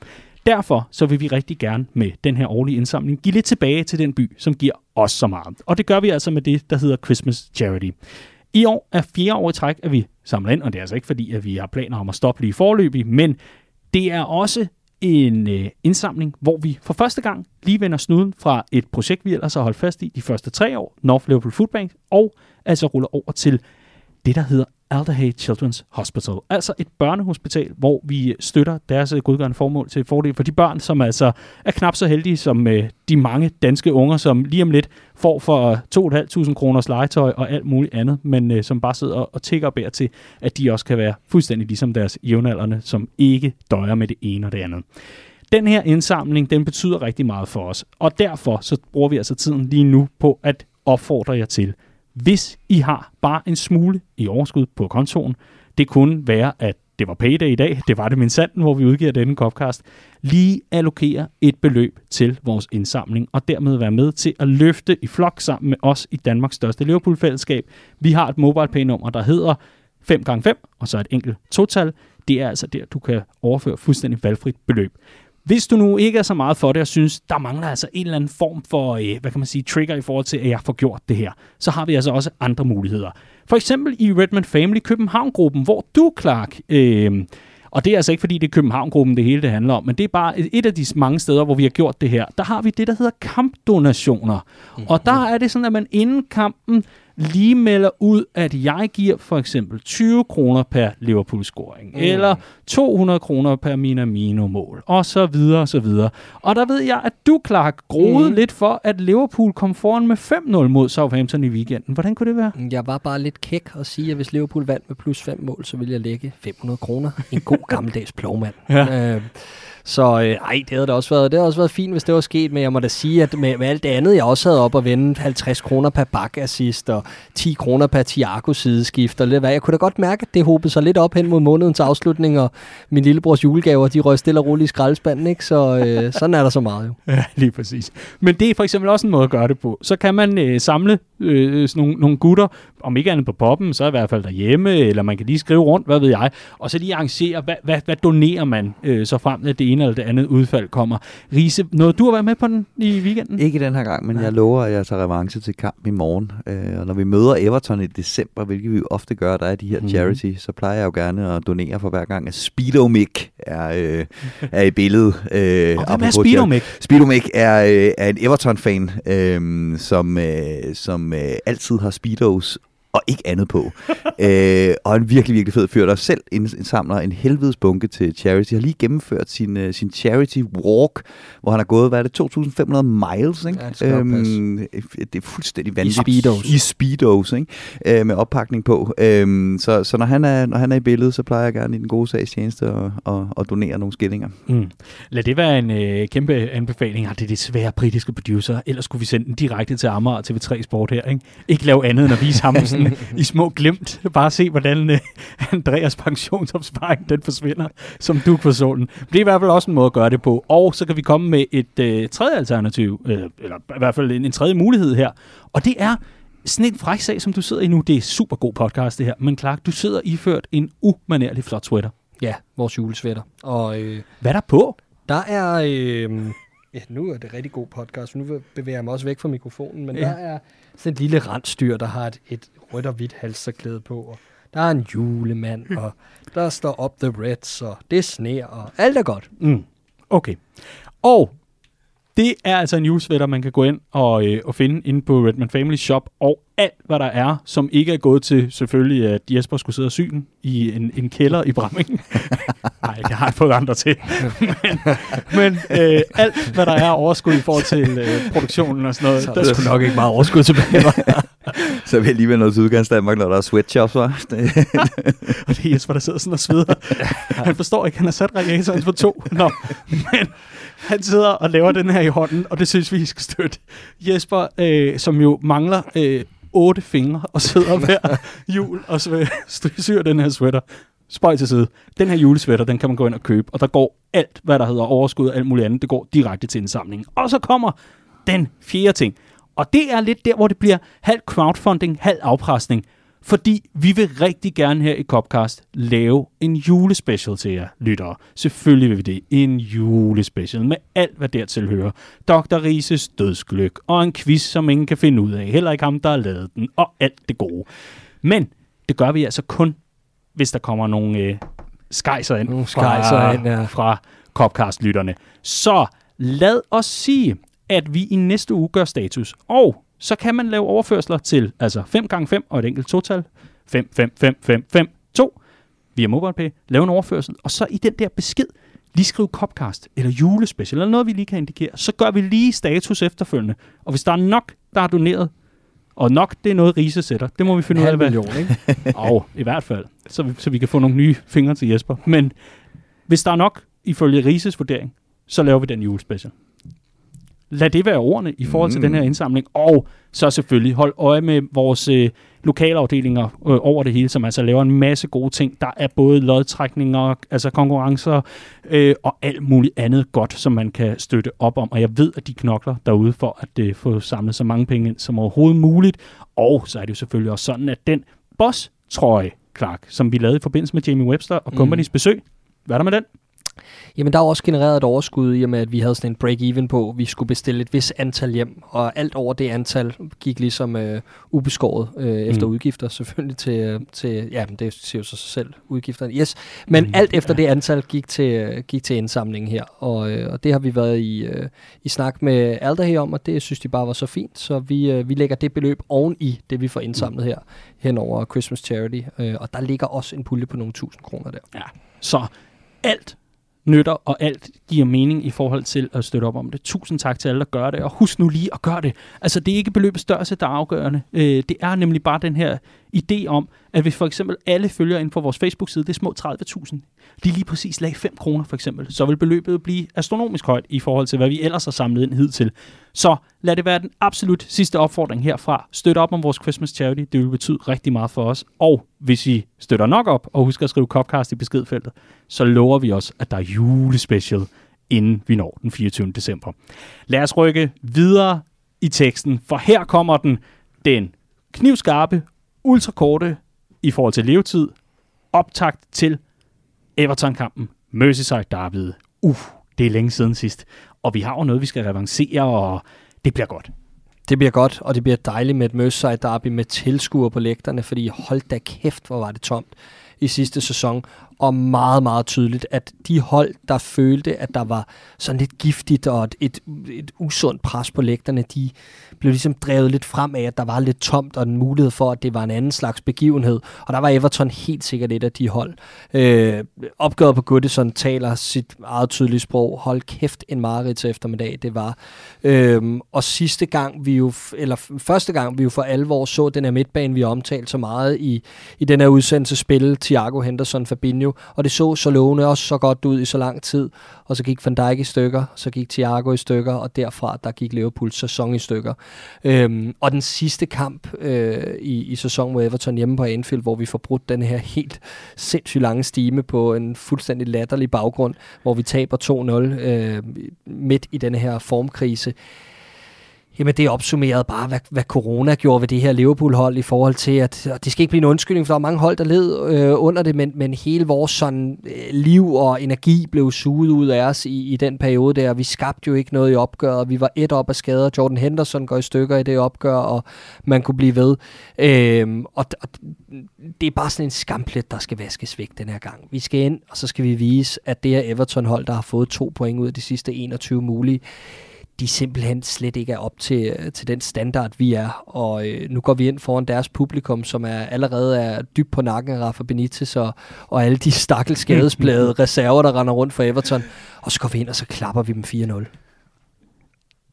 Derfor så vil vi rigtig gerne med den her årlige indsamling give lidt tilbage til den by, som giver også så meget. Og det gør vi altså med det, der hedder Christmas Charity. I år er fjerde år i træk, at vi samler ind, og det er altså ikke fordi, at vi har planer om at stoppe lige forløbig, men det er også en øh, indsamling, hvor vi for første gang lige vender snuden fra et projekt, vi ellers har holdt fast i de første tre år, North Liverpool Food Bank, og altså ruller over til det, der hedder Alderhay Children's Hospital. Altså et børnehospital, hvor vi støtter deres øh, godgørende formål til fordel for de børn, som altså er knap så heldige som øh, de mange danske unger, som lige om lidt får for øh, 2.500 kroners legetøj og alt muligt andet, men øh, som bare sidder og, og tigger og bærer til, at de også kan være fuldstændig ligesom deres jævnaldrende, som ikke døjer med det ene og det andet. Den her indsamling, den betyder rigtig meget for os, og derfor så bruger vi altså tiden lige nu på at opfordre jer til, hvis I har bare en smule i overskud på kontoen, det kunne være, at det var payday i dag, det var det min sanden, hvor vi udgiver denne Copcast, lige allokere et beløb til vores indsamling, og dermed være med til at løfte i flok sammen med os i Danmarks største Liverpool-fællesskab. Vi har et mobile pay nummer der hedder 5x5, og så et enkelt total. Det er altså der, du kan overføre fuldstændig valgfrit beløb. Hvis du nu ikke er så meget for det og synes, der mangler altså en eller anden form for, øh, hvad kan man sige, trigger i forhold til, at jeg får gjort det her, så har vi altså også andre muligheder. For eksempel i Redmond Family København-gruppen, hvor du, Clark, øh, og det er altså ikke, fordi det er København-gruppen, det hele det handler om, men det er bare et- et af de mange steder, hvor vi har gjort det her. Der har vi det, der hedder kampdonationer. Mm-hmm. Og der er det sådan, at man inden kampen lige melder ud, at jeg giver for eksempel 20 kroner per Liverpool-scoring, mm. eller 200 kroner per Minamino-mål, og så videre, og så videre. Og der ved jeg, at du, Clark, groede Mm. mm. lidt for, at Liverpool kom foran med 5-0 mod Southampton i weekenden. Hvordan kunne det være? Jeg var bare lidt kæk og sige, at hvis Liverpool vandt med plus 5 mål, så ville jeg lægge 500 kroner. En god gammeldags plovmand. Ja. Øh, Så øh, ej, det havde da også været, det havde også været fint, hvis det var sket, men jeg må da sige, at med, med alt det andet, jeg også havde op at vende 50 kroner per bak assist og 10 kroner per Tiago sideskift og lidt hvad. Jeg kunne da godt mærke, at det håbede sig lidt op hen mod månedens afslutning, og min lillebrors julegaver, de røg stille og roligt i skraldespanden, ikke? Så øh, sådan er der så meget jo. Ja, lige præcis. Men det er for eksempel også en måde at gøre det på. Så kan man øh, samle øh, sådan nogle, nogle gutter, om ikke andet på poppen, så i hvert fald derhjemme, eller man kan lige skrive rundt, hvad ved jeg, og så lige arrangere, hvad, hvad, hvad donerer man, øh, så frem at det ene eller det andet udfald kommer. Riese, noget du har været med på den i weekenden? Ikke den her gang, men Nej. jeg lover, at jeg tager revanche til kamp i morgen. Øh, og når vi møder Everton i december, hvilket vi jo ofte gør, der er de her mm. charity, så plejer jeg jo gerne at donere for hver gang, at Speedomic er, øh, er i billedet. Øh, og hvem er Speedomic? Speedomic er, øh, er en Everton-fan, øh, som, øh, som øh, altid har Speedos og ikke andet på. øh, og en virkelig, virkelig fed fyr, der selv indsamler en helvedes bunke til charity. Har lige gennemført sin, uh, sin charity walk, hvor han har gået, hvad er det, 2.500 miles, ikke? Ja, det, øhm, det er fuldstændig vanvittigt. I speedos. I speedos, ikke? Øh, med oppakning på. Øhm, så så når, han er, når han er i billedet, så plejer jeg gerne i den gode sags tjeneste at, at, at donere nogle skillinger. Mm. Lad det være en øh, kæmpe anbefaling. Det er det svære britiske producer. Ellers skulle vi sende den direkte til Amager og TV3 Sport her. Ikke, ikke lave andet end at vise ham sådan i små glimt. Bare se, hvordan uh, Andreas pensionsopsparing den forsvinder som du på solen. Det er i hvert fald også en måde at gøre det på. Og så kan vi komme med et uh, tredje alternativ, eller, eller i hvert fald en, en tredje mulighed her. Og det er sådan en fræk sag, som du sidder i nu. Det er super god podcast, det her. Men Clark, du sidder iført en umanerlig flot sweater. Ja, vores julesweater. Og, øh, Hvad er der på? Der er... Øh, ja, nu er det rigtig god podcast, nu bevæger jeg mig også væk fra mikrofonen, men ja. der er sådan et lille randstyr, der har et, et rødt og hvidt halserklæde på, og der er en julemand, mm. og der står Up the Reds, og det sner, og alt er godt. Mm. Okay. Og det er altså en julesvætter, man kan gå ind og, øh, og finde inde på Redman Family Shop, og alt, hvad der er, som ikke er gået til selvfølgelig, at Jesper skulle sidde og syne i en, en kælder i Bramming. Nej, jeg har fået andre til. men men øh, alt, hvad der er overskud i forhold til øh, produktionen og sådan noget, så der skulle nok ikke meget overskud tilbage. så jeg lige være noget til udgangs Danmark, når der er sweatshops, var. og det er Jesper, der sidder sådan og sveder. Han forstår ikke, han har sat radiatoren på to. Nå, men han sidder og laver den her i hånden, og det synes vi, I skal støtte. Jesper, øh, som jo mangler øh, otte fingre og sidder hver jul og syr den her sweater. Spøj til side. Den her julesweater, den kan man gå ind og købe, og der går alt, hvad der hedder overskud og alt muligt andet, det går direkte til indsamlingen. Og så kommer den fjerde ting. Og det er lidt der, hvor det bliver halv crowdfunding, halv afpresning. Fordi vi vil rigtig gerne her i Copcast lave en julespecial til jer, lyttere. Selvfølgelig vil vi det. En julespecial med alt, hvad dertil hører. Dr. Rises dødsgløk og en quiz, som ingen kan finde ud af. Heller ikke ham, der har lavet den, og alt det gode. Men det gør vi altså kun, hvis der kommer nogle øh, skejser ind, nogle skejser ind ja. fra Copcast-lytterne. Så lad os sige, at vi i næste uge gør status. Og så kan man lave overførsler til altså 5 gange 5 og et enkelt total. 5, 5, 5, 5, 5, 2 via MobilePay. Lave en overførsel, og så i den der besked, lige skrive Copcast eller julespecial, eller noget, vi lige kan indikere. Så gør vi lige status efterfølgende. Og hvis der er nok, der er doneret, og nok, det er noget, Riese sætter. Det må vi finde ud af. Million, ikke? og i hvert fald, så vi, så vi kan få nogle nye fingre til Jesper. Men hvis der er nok, ifølge Rises vurdering, så laver vi den julespecial lad det være ordene i forhold til mm. den her indsamling. Og så selvfølgelig hold øje med vores øh, lokalafdelinger øh, over det hele, som altså laver en masse gode ting. Der er både lodtrækninger, altså konkurrencer øh, og alt muligt andet godt, som man kan støtte op om. Og jeg ved, at de knokler derude for at øh, få samlet så mange penge ind som overhovedet muligt. Og så er det jo selvfølgelig også sådan, at den boss-trøje, Clark, som vi lavede i forbindelse med Jamie Webster og Company's mm. besøg, hvad er der med den? Jamen, der er også genereret et overskud i og med, at vi havde sådan en break-even på, vi skulle bestille et vis antal hjem, og alt over det antal gik ligesom øh, ubeskåret øh, efter mm. udgifter, selvfølgelig til, til, ja, men det siger jo sig selv, udgifterne, yes, men mm, alt efter ja. det antal gik til, gik til indsamlingen her, og, øh, og det har vi været i, øh, i snak med Alder her om, og det synes de bare var så fint, så vi, øh, vi lægger det beløb oven i det, vi får indsamlet her, hen over Christmas Charity, øh, og der ligger også en pulje på nogle tusind kroner der. Ja, så alt nytter, og alt giver mening i forhold til at støtte op om det. Tusind tak til alle, der gør det, og husk nu lige at gøre det. Altså, det er ikke beløbets størrelse, der er afgørende. Øh, det er nemlig bare den her idé om, at hvis for eksempel alle følger ind på vores Facebook-side, det er små 30.000, de lige præcis lagde 5 kroner for eksempel, så vil beløbet blive astronomisk højt i forhold til, hvad vi ellers har samlet ind hidtil. Så lad det være den absolut sidste opfordring herfra. Støt op om vores Christmas Charity, det vil betyde rigtig meget for os. Og hvis I støtter nok op, og husker at skrive Copcast i beskedfeltet, så lover vi os, at der er julespecial, inden vi når den 24. december. Lad os rykke videre i teksten, for her kommer den, den knivskarpe, ultrakorte i forhold til levetid, optakt til Everton-kampen, Merseyside Derby. Uh, det er længe siden sidst. Og vi har jo noget, vi skal revancere, og det bliver godt. Det bliver godt, og det bliver dejligt med et Merseyside Derby med tilskuere på lægterne, fordi hold da kæft, hvor var det tomt i sidste sæson og meget, meget tydeligt, at de hold, der følte, at der var sådan lidt giftigt og et, et, et usundt pres på lægterne, de blev ligesom drevet lidt frem af, at der var lidt tomt og en mulighed for, at det var en anden slags begivenhed. Og der var Everton helt sikkert et af de hold. Øh, opgøret på Goodison taler sit eget tydelige sprog. Hold kæft en mareridt eftermiddag, det var. Øh, og sidste gang vi jo, eller første gang vi jo for alvor så den her midtbane, vi har omtalt så meget i, i den her udsendelse spille Thiago Henderson Fabinho, og det så så lovende også så godt ud i så lang tid, og så gik Van Dijk i stykker, så gik Thiago i stykker, og derfra der gik Liverpools sæson i stykker. Øhm, og den sidste kamp øh, i, i sæsonen mod Everton hjemme på Anfield, hvor vi får brudt den her helt sindssygt lange stime på en fuldstændig latterlig baggrund, hvor vi taber 2-0 øh, midt i den her formkrise. Jamen det opsummerede bare, hvad, hvad corona gjorde ved det her Liverpool-hold i forhold til, at og det skal ikke blive en undskyldning, for der er mange hold, der led øh, under det, men, men hele vores sådan, øh, liv og energi blev suget ud af os i, i den periode der. Vi skabte jo ikke noget i opgøret, vi var et op af skader. Jordan Henderson går i stykker i det opgør, og man kunne blive ved. Øh, og, og det er bare sådan en skamplet, der skal vaskes væk den her gang. Vi skal ind, og så skal vi vise, at det her Everton-hold, der har fået to point ud af de sidste 21 mulige, de simpelthen slet ikke er op til, øh, til den standard, vi er. Og øh, nu går vi ind foran deres publikum, som er allerede er dybt på nakken af Rafa Benitez og, og alle de stakkels skadesblade reserver, der render rundt for Everton. Og så går vi ind, og så klapper vi dem 4-0.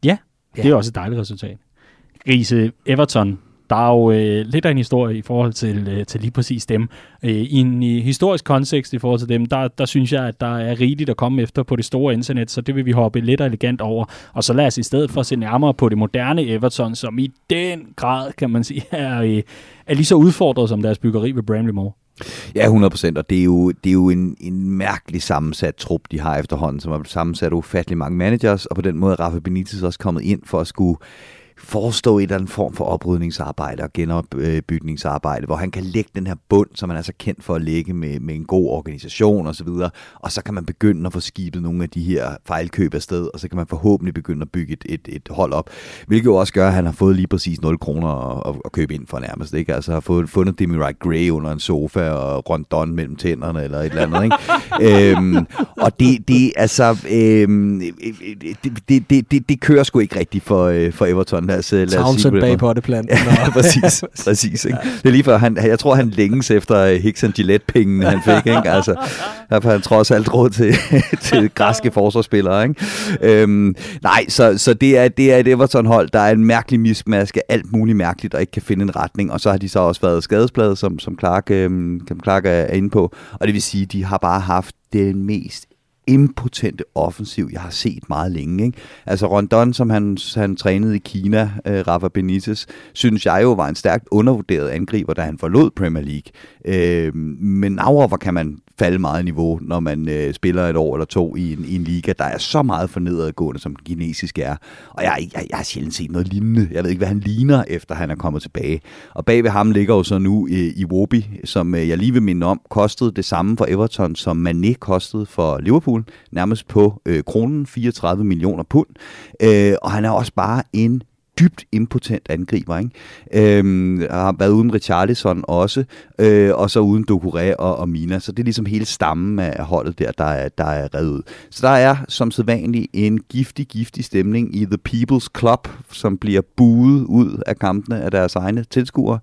Ja, ja, det er også et dejligt resultat. Grise Everton der er jo øh, lidt af en historie i forhold til, øh, til lige præcis dem. Øh, I en i historisk kontekst i forhold til dem, der, der synes jeg, at der er rigeligt at komme efter på det store internet, så det vil vi hoppe lidt elegant over. Og så lad os i stedet for se nærmere på det moderne Everton, som i den grad, kan man sige, er, øh, er lige så udfordret som deres byggeri ved Bramley Moore. Ja, 100 procent, og det er jo, det er jo en, en mærkelig sammensat trup, de har efterhånden, som har sammensat ufattelig mange managers, og på den måde er Rafa Benitez også kommet ind for at skulle forestå et eller andet form for oprydningsarbejde og genopbygningsarbejde, hvor han kan lægge den her bund, som han er så kendt for at lægge med, med en god organisation osv., og, og så kan man begynde at få skibet nogle af de her fejlkøb afsted, og så kan man forhåbentlig begynde at bygge et, et, et hold op, hvilket jo også gør, at han har fået lige præcis 0 kroner at, at købe ind for nærmest, ikke? Altså har fået, fundet Demi Wright Gray under en sofa og rondon mellem tænderne eller et eller andet, ikke? øhm, og det, det, altså, øhm, det, det, det, det, det kører sgu ikke rigtigt for, øh, for Everton os, lad Townsend bag potteplanten. Ja, præcis. præcis ikke? Det er lige for, han, jeg tror, han længes efter øh, Hicks and Gillette-pengene, han fik. Ikke? Altså, der har han trods alt råd til, til græske forsvarsspillere. Ikke? Øhm, nej, så, så det, er, det er et Everton-hold, der er en mærkelig miskmaske, alt muligt mærkeligt, og ikke kan finde en retning. Og så har de så også været skadespladet, som, som Clark, øhm, Clark er inde på. Og det vil sige, de har bare haft den mest impotente offensiv, jeg har set meget længe. Ikke? Altså Rondon, som han, han trænede i Kina, øh, Rafa Benitez, synes jeg jo var en stærkt undervurderet angriber, da han forlod Premier League. Øh, men over kan man falde meget i niveau, når man øh, spiller et år eller to i en, i en liga, der er så meget for nedadgående, som den kinesiske er. Og jeg, jeg, jeg har sjældent set noget lignende. Jeg ved ikke, hvad han ligner, efter han er kommet tilbage. Og bag ved ham ligger jo så nu i, Iwobi, som øh, jeg lige vil minde om, kostede det samme for Everton, som Mané kostede for Liverpool, nærmest på øh, kronen, 34 millioner pund. Øh, og han er også bare en dybt impotent angriber. Ikke? Øhm, har været uden Richarlison også, øh, og så uden Dokure og, og Mina. Så det er ligesom hele stammen af holdet der, der er, der er reddet ud. Så der er som sædvanligt en giftig, giftig stemning i The People's Club, som bliver buet ud af kampene af deres egne tilskuere,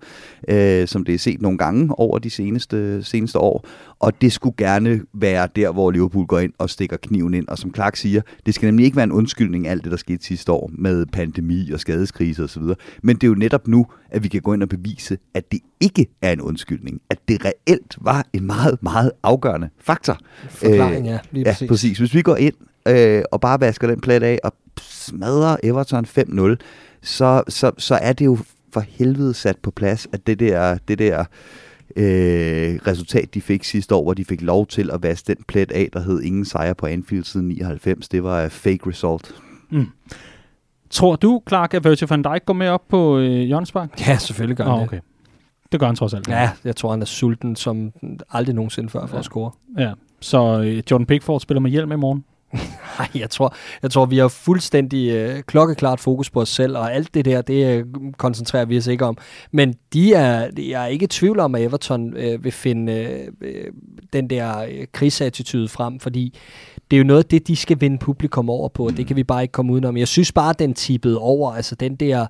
øh, som det er set nogle gange over de seneste, seneste år. Og det skulle gerne være der, hvor Liverpool går ind og stikker kniven ind. Og som Clark siger, det skal nemlig ikke være en undskyldning alt det, der skete sidste år med pandemi og skade skadeskrise osv. Men det er jo netop nu, at vi kan gå ind og bevise, at det ikke er en undskyldning. At det reelt var en meget, meget afgørende faktor. Forklaring, ja. Lige Ja, præcis. præcis. Hvis vi går ind øh, og bare vasker den plet af og smadrer Everton 5-0, så, så, så er det jo for helvede sat på plads, at det der, det der øh, resultat, de fik sidste år, hvor de fik lov til at vaske den plet af, der hed ingen sejr på Anfield siden 99, det var et fake result. Tror du, Clark, at Virgil van Dijk går med op på øh, Jørgenspark? Ja, selvfølgelig gør han det. okay. Det gør han trods alt. Ja, jeg tror, han er sulten som aldrig nogensinde før for Ja. at score. ja. Så øh, Jordan Pickford spiller med hjelm i morgen. Nej, jeg tror, jeg tror, vi har fuldstændig øh, klokkeklart fokus på os selv, og alt det der, det øh, koncentrerer vi os ikke om. Men de er, jeg er ikke i tvivl om, at Everton øh, vil finde øh, øh den der øh, krigsattitude frem, fordi det er jo noget af det, de skal vinde publikum over på, og det kan vi bare ikke komme udenom. Jeg synes bare, den tippede over, altså den der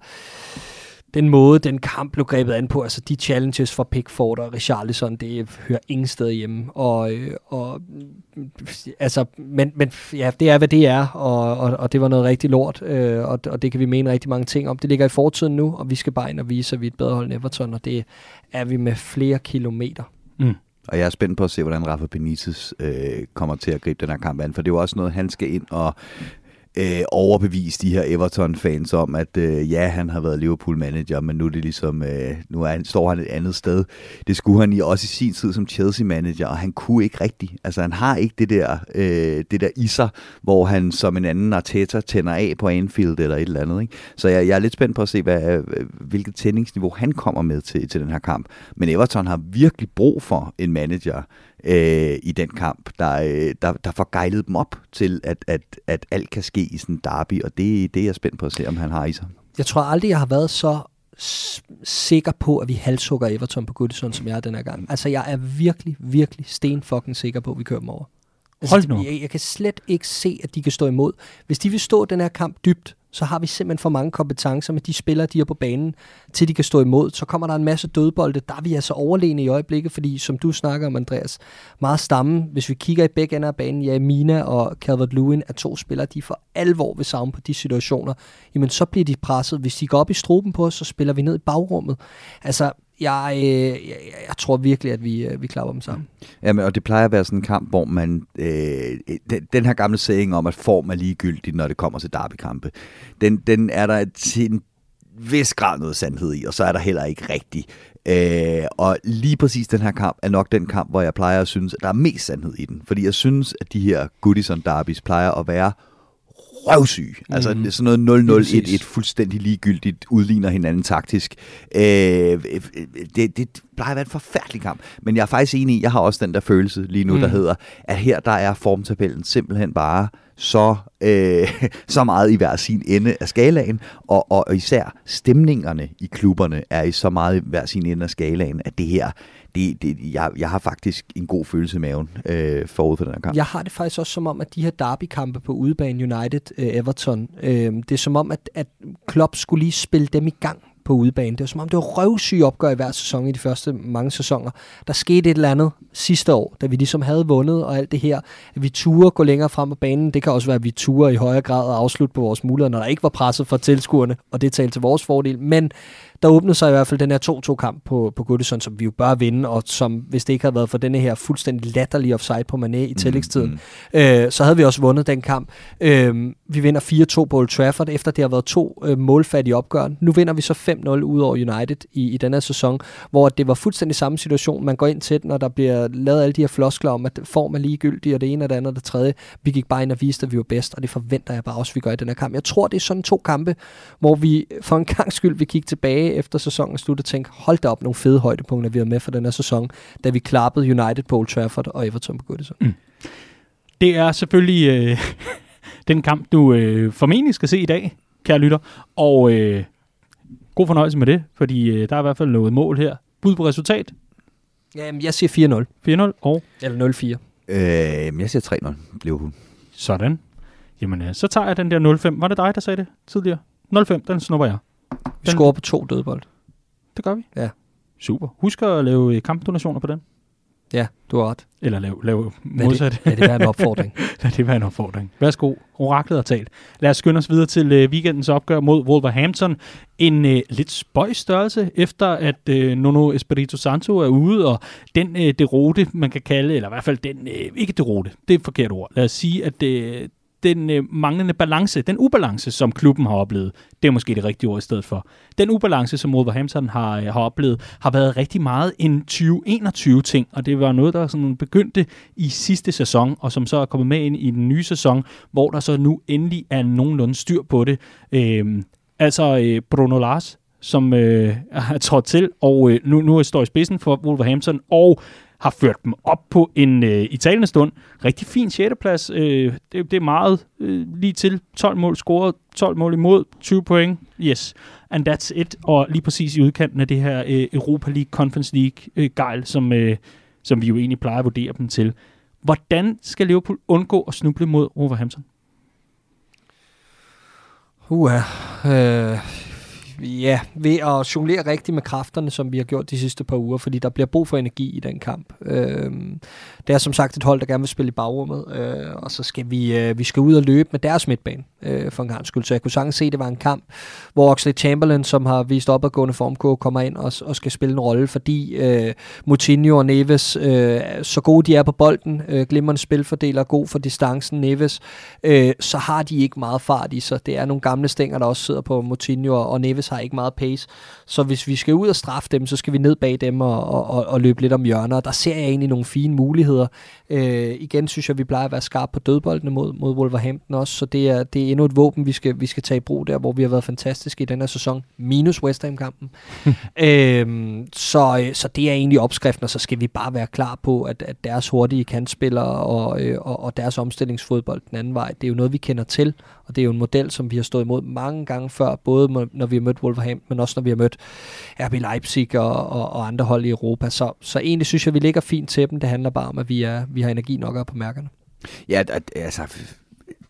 den måde, den kamp blev grebet an på, altså de challenges fra Pickford og Richarlison, det hører ingen sted hjemme. Og, øh, og mm, altså, men, men ja, det er, hvad det er, og, og, og det var noget rigtig lort, øh, og, og det kan vi mene rigtig mange ting om. Det ligger i fortiden nu, og vi skal bare ind og vise, at vi er et bedre hold end Everton, og det er vi med flere kilometer. Mm. Og jeg er spændt på at se, hvordan Rafa Benitez øh, kommer til at gribe den her kamp an, for det er jo også noget, han skal ind og øh, overbevise de her Everton-fans om, at øh, ja, han har været Liverpool-manager, men nu er det ligesom, øh, nu er han, står han et andet sted. Det skulle han i, også i sin tid som Chelsea-manager, og han kunne ikke rigtigt. Altså, han har ikke det der, øh, det der i sig, hvor han som en anden Arteta tænder af på Anfield eller et eller andet. Ikke? Så jeg, jeg er lidt spændt på at se, hvad, øh, hvilket tændingsniveau han kommer med til, til den her kamp. Men Everton har virkelig brug for en manager, øh, i den kamp, der, øh, der, der får gejlet dem op til, at, at, at alt kan ske i sådan en derby, og det, det er jeg spændt på at se, om han har i sig. Jeg tror aldrig, jeg har været så sikker på, at vi halshugger Everton på Goodison, som jeg er den her gang. Altså, jeg er virkelig, virkelig sten fucking sikker på, at vi kører dem over. Altså, Hold nu. Jeg, jeg kan slet ikke se, at de kan stå imod. Hvis de vil stå den her kamp dybt, så har vi simpelthen for mange kompetencer med de spillere, de er på banen, til de kan stå imod. Så kommer der en masse dødbolde. Der er vi altså overlegne i øjeblikket, fordi som du snakker om, Andreas, meget stamme. Hvis vi kigger i begge ender af banen, ja, Mina og Calvert-Lewin er to spillere, de for alvor vil savne på de situationer. Jamen, så bliver de presset. Hvis de går op i struben på os, så spiller vi ned i bagrummet. Altså, jeg, øh, jeg, jeg tror virkelig, at vi, øh, vi klapper dem sammen. Mm. Jamen, og det plejer at være sådan en kamp, hvor man... Øh, øh, den, den her gamle saying om, at form er ligegyldigt, når det kommer til derbykampe, den, den er der til en vis grad noget sandhed i, og så er der heller ikke rigtig. Øh, og lige præcis den her kamp er nok den kamp, hvor jeg plejer at synes, at der er mest sandhed i den. Fordi jeg synes, at de her Goodison derbys plejer at være røvsyg. Mm. Altså det er sådan noget 0-0-1, præcis. et fuldstændig ligegyldigt, udligner hinanden taktisk. Øh, det, det plejer at være en forfærdelig kamp. Men jeg er faktisk enig i, jeg har også den der følelse lige nu, mm. der hedder, at her der er formtabellen simpelthen bare så, øh, så meget i hver sin ende af skalaen, og, og især stemningerne i klubberne er i så meget i hver sin ende af skalaen, at det her, det, det, jeg, jeg har faktisk en god følelse i maven øh, forud for den her kamp. Jeg har det faktisk også som om, at de her derbykampe på udebane United, øh, Everton, øh, det er som om, at, at Klopp skulle lige spille dem i gang på udebane. Det var som om, det var røvsyge opgør i hver sæson i de første mange sæsoner. Der skete et eller andet sidste år, da vi ligesom havde vundet og alt det her. At vi turde gå længere frem på banen. Det kan også være, at vi turde i højere grad at afslutte på vores muligheder, når der ikke var presset fra tilskuerne, og det talte til vores fordel. Men der åbnede sig i hvert fald den her 2-2-kamp på, på Goodison, som vi jo bør vinde, og som, hvis det ikke havde været for denne her fuldstændig latterlige offside på Mané i tillægstiden, mm. øh, så havde vi også vundet den kamp. Øh, vi vinder 4-2 på Old Trafford, efter det har været to øh, målfattige opgør. Nu vinder vi så 5-0 ud over United i, i den her sæson, hvor det var fuldstændig samme situation. Man går ind til den, og der bliver lavet alle de her floskler om, at form er ligegyldig, og det ene og det andet og det tredje. Vi gik bare ind og viste, at vi var bedst, og det forventer jeg bare også, at vi gør i den her kamp. Jeg tror, det er sådan to kampe, hvor vi for en gang skyld vil kigge tilbage efter sæsonen er slut og tænke, hold da op nogle fede højdepunkter, vi har med for den her sæson, da vi klappede United på Old Trafford og Everton på Goodison. Mm. Det er selvfølgelig øh, den kamp, du øh, formentlig skal se i dag, kære lytter. Og øh, god fornøjelse med det, fordi øh, der er i hvert fald noget mål her. Bud på resultat, Jamen, jeg siger 4-0. 4-0 og Eller 0-4. Øh, jeg siger 3-0, Liverpool. sådan. Jamen, øh, så tager jeg den der 0-5. Var det dig, der sagde det tidligere? 0-5, den snupper jeg. Vi Den- scorer på to dødbold. Det gør vi. Ja. Super. Husk at lave øh, kampdonationer på den. Ja, du har ret. Eller lave Lad modsat. det, lad det være en opfordring. Lad det være en opfordring. Værsgo, oraklet har talt. Lad os skynde os videre til øh, weekendens opgør mod Wolverhampton. En øh, lidt spøjs størrelse, efter at øh, Nuno Espirito Santo er ude, og den øh, derote, man kan kalde, eller i hvert fald den, øh, ikke derote, det er et forkert ord. Lad os sige, at øh, den øh, manglende balance, den ubalance, som klubben har oplevet, det er måske det rigtige ord i stedet for. Den ubalance, som Wolverhampton har, øh, har oplevet, har været rigtig meget en 2021-ting, og det var noget, der sådan begyndte i sidste sæson, og som så er kommet med ind i den nye sæson, hvor der så nu endelig er nogenlunde styr på det. Øh, altså øh, Bruno Lars, som øh, er trådt til, og øh, nu, nu står i spidsen for Wolverhampton, og har ført dem op på en øh, i talende stund rigtig fin 6. plads. Øh, det, det er meget øh, lige til 12 mål scoret, 12 mål imod, 20 point. Yes, and that's it. Og lige præcis i udkanten af det her øh, Europa League, Conference League øh, gejl, som, øh, som vi jo egentlig plejer at vurdere dem til. Hvordan skal Liverpool undgå at snuble mod Wolverhampton? Uha. Øh, ja, ved at jonglere rigtigt med kræfterne, som vi har gjort de sidste par uger, fordi der bliver brug for energi i den kamp. Øh, det er som sagt et hold, der gerne vil spille i bagrummet, øh, og så skal vi, øh, vi skal ud og løbe med deres midtbane øh, for en gang skyld. Så jeg kunne sagtens se, at det var en kamp, hvor Oxley Chamberlain, som har vist opadgående formkurve, kommer ind og, og skal spille en rolle, fordi øh, Moutinho og Neves, øh, så gode de er på bolden, øh, glimrende spilfordeler, god for distancen Neves, øh, så har de ikke meget fart i sig. Det er nogle gamle stænger, der også sidder på Moutinho, og Neves har ikke meget pace. Så hvis vi skal ud og straffe dem, så skal vi ned bag dem og, og, og, løbe lidt om hjørner. Der ser jeg egentlig nogle fine muligheder. Øh, igen synes jeg, vi plejer at være skarpe på dødboldene mod, mod Wolverhampton også, så det er, det er endnu et våben, vi skal, vi skal tage i brug der, hvor vi har været fantastiske i den her sæson, minus West Ham-kampen. øhm, så, så det er egentlig opskriften, og så skal vi bare være klar på, at, at deres hurtige kantspillere og, øh, og, og deres omstillingsfodbold den anden vej, det er jo noget, vi kender til, og det er jo en model, som vi har stået imod mange gange før, både når vi har mødt Wolverhampton, men også når vi har mødt RB Leipzig og, og, og andre hold i Europa. Så, så egentlig synes jeg, vi ligger fint til dem. Det handler bare om, at vi, er, vi har energi nok op på mærkerne. Ja, altså,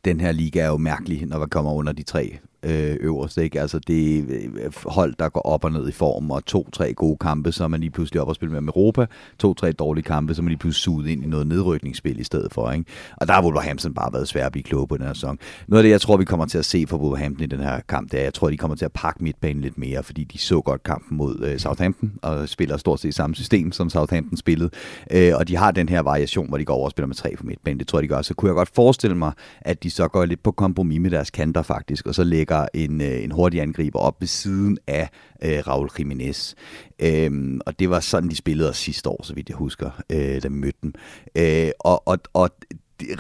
den her liga er jo mærkelig, når man kommer under de tre øh, øverste. Ikke? Altså det er hold, der går op og ned i form, og to-tre gode kampe, så er man lige pludselig op og spille med Europa. To-tre dårlige kampe, så er man lige pludselig suget ind i noget nedrykningsspil i stedet for. Ikke? Og der har Wolverhampton bare været svært at blive klog på den her sæson. Noget af det, jeg tror, vi kommer til at se fra Wolverhampton i den her kamp, det er, jeg tror, de kommer til at pakke midtbanen lidt mere, fordi de så godt kampen mod øh, Southampton, og spiller stort set samme system, som Southampton spillede. Øh, og de har den her variation, hvor de går over og spiller med tre på midtbanen. Det tror jeg, de gør. Så kunne jeg godt forestille mig, at de så går lidt på kompromis med deres kanter faktisk, og så lægger en, øh, en hurtig angriber op ved siden af øh, Raul Jimenez. Øhm, og det var sådan, de spillede os sidste år, så vidt jeg husker, øh, da vi mødte dem. Øh, og, og, og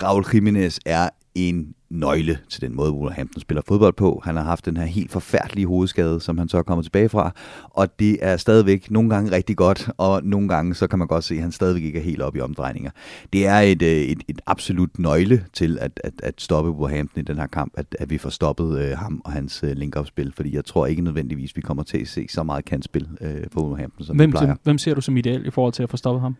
Raul Jimenez er en nøgle til den måde, Wolverhampton spiller fodbold på. Han har haft den her helt forfærdelige hovedskade, som han så er kommet tilbage fra, og det er stadigvæk nogle gange rigtig godt, og nogle gange så kan man godt se, at han stadigvæk ikke er helt oppe i omdrejninger. Det er et, øh, et, et absolut nøgle til at, at, at stoppe Wolverhampton i den her kamp, at, at vi får stoppet øh, ham og hans øh, link-up-spil, fordi jeg tror ikke nødvendigvis, vi kommer til at se så meget kantspil øh, for Wolverhampton, som hvem, vi plejer. Hvem ser du som ideal i forhold til at få stoppet ham?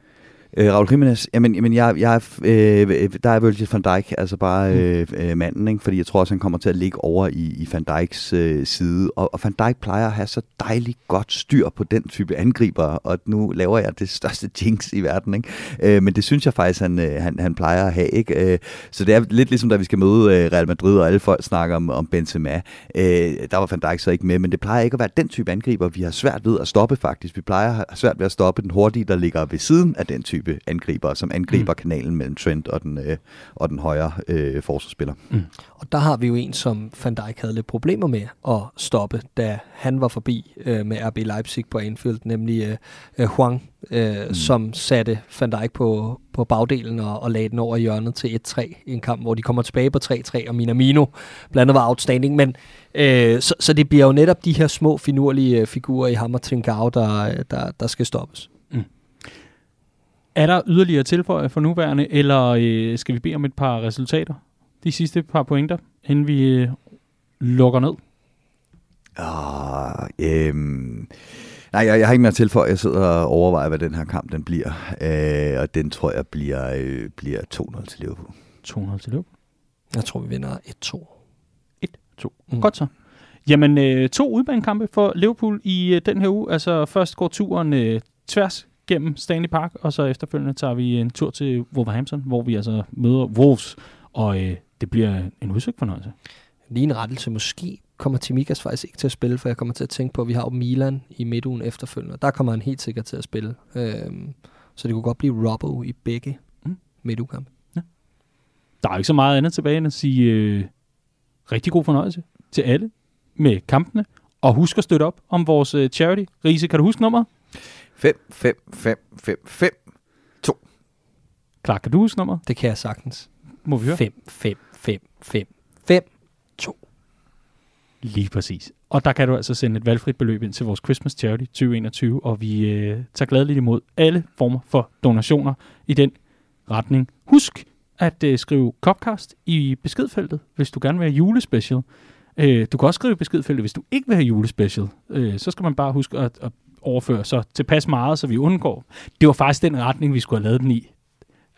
Øh, Raul Jimenez, jamen, jamen jeg, jeg, øh, der er Virgil van Dijk, altså bare øh, øh, manden, ikke? fordi jeg tror også, han kommer til at ligge over i, i van Dijks øh, side, og, og van Dijk plejer at have så dejligt godt styr på den type angriber, og nu laver jeg det største jinx i verden, ikke? Øh, men det synes jeg faktisk, han, øh, han, han plejer at have. Ikke? Øh, så det er lidt ligesom, da vi skal møde øh, Real Madrid, og alle folk snakker om, om Benzema. Øh, der var van Dijk så ikke med, men det plejer ikke at være den type angriber, vi har svært ved at stoppe faktisk. Vi plejer at have svært ved at stoppe den hurtige, der ligger ved siden af den type angriber, som angriber mm. kanalen mellem Trent og den, øh, og den højre øh, forsvarsspiller. Mm. Og der har vi jo en, som Van Dijk havde lidt problemer med at stoppe, da han var forbi øh, med RB Leipzig på Anfield, nemlig øh, øh, Huang, øh, mm. som satte Van Dijk på, på bagdelen og, og lagde den over hjørnet til 1-3 i en kamp, hvor de kommer tilbage på 3-3, og Minamino blandt andet var outstanding, men øh, så, så det bliver jo netop de her små finurlige figurer i Hammer Trincao, der, der, der skal stoppes. Er der yderligere tilføje for nuværende, eller øh, skal vi bede om et par resultater? De sidste par pointer, inden vi øh, lukker ned? Ah, øhm, nej, jeg, jeg har ikke mere tilføje. Jeg sidder og overvejer, hvad den her kamp den bliver. Øh, og den tror jeg bliver, øh, bliver 2-0 til Liverpool. 2-0 til Liverpool? Jeg tror, vi vinder 1-2. 1-2. Mm. Godt så. Jamen, øh, to udbanekampe for Liverpool i øh, den her uge. Altså, først går turen øh, tværs gennem Stanley Park, og så efterfølgende tager vi en tur til Wolverhampton, hvor vi altså møder Wolves, og øh, det bliver en udsøgt fornøjelse. Lige en rettelse. Måske kommer Timikas faktisk ikke til at spille, for jeg kommer til at tænke på, at vi har jo Milan i midtugen efterfølgende. Der kommer han helt sikkert til at spille. Øhm, så det kunne godt blive Robbo i begge Mm. mm. midtugkampe. Der er jo ikke så meget andet tilbage end at sige øh, rigtig god fornøjelse til alle med kampene, og husk at støtte op om vores øh, charity. Riese, kan du huske nummeret? 5, 5, 5, 5, 5. Klar, kan du huske nummeret? Det kan jeg sagtens. Må vi høre? 5, 5, 5, 5, 5, 2. Lige præcis. Og der kan du altså sende et valgfrit beløb ind til vores Christmas Charity 2021, og vi øh, tager gladeligt imod alle former for donationer i den retning. Husk at øh, skrive Copcast i beskedfeltet, hvis du gerne vil have julespecial. Øh, du kan også skrive i beskedfeltet, hvis du ikke vil have julespecial. Øh, så skal man bare huske at, at overføre så tilpas meget, så vi undgår. Det var faktisk den retning, vi skulle have lavet den i.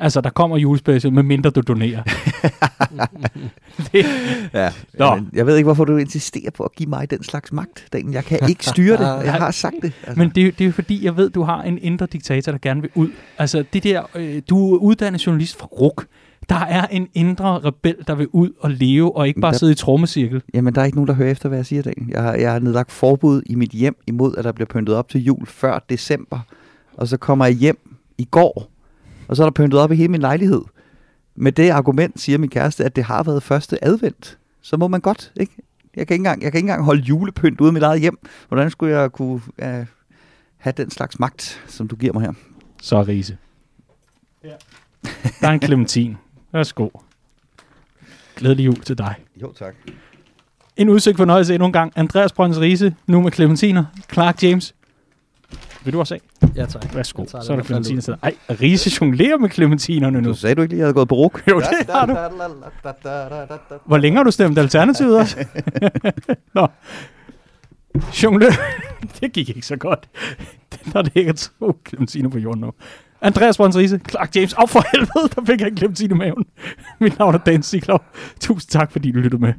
Altså, der kommer julespecial, med mindre du donerer. det, Ja. Nå. Men Jeg ved ikke, hvorfor du insisterer på at give mig den slags magt, Daniel. Jeg kan ikke styre det. Jeg har sagt det. Altså. Men det, er jo- det er jo fordi, jeg ved, du har en indre diktator, der gerne vil ud. Altså, det der, øh, du er uddannet journalist fra RUK. Der er en indre rebel, der vil ud og leve, og ikke bare Der- sidde i trommecirkel. Jamen, der er ikke nogen, der hører efter, hvad jeg siger, Daniel. Jeg har, jeg har nedlagt forbud i mit hjem imod, at der bliver pyntet op til jul før december. Og så kommer jeg hjem i går, og så er der pyntet op i hele min lejlighed. Med det argument siger min kæreste, at det har været første advent. Så må man godt, ikke? Jeg kan ikke engang, jeg kan ikke engang holde julepynt ude i mit eget hjem. Hvordan skulle jeg kunne uh, have den slags magt, som du giver mig her? Så Riese. Ja. Der er en clementin. Værsgo. Glædelig jul til dig. Jo, tak. En udsigt fornøjelse endnu en gang. Andreas Brøns Riese, nu med clementiner. Clark James. Vil du også af? Ja, tak. Værsgo. Så er der clementiner til. Ej, Riese jonglerer med clementinerne nu. Du sagde du ikke lige, at jeg havde gået på ruk? Jo, det har du. Hvor længe har du stemt Alternativet også? Nå. Jonglør. det gik ikke så godt. Der ligger to clementiner på jorden nu. Andreas Brøns Riese, Clark James. Af for helvede, der fik jeg glemt sin i maven. Mit navn er Dan Siglov. Tusind tak, fordi du lyttede med.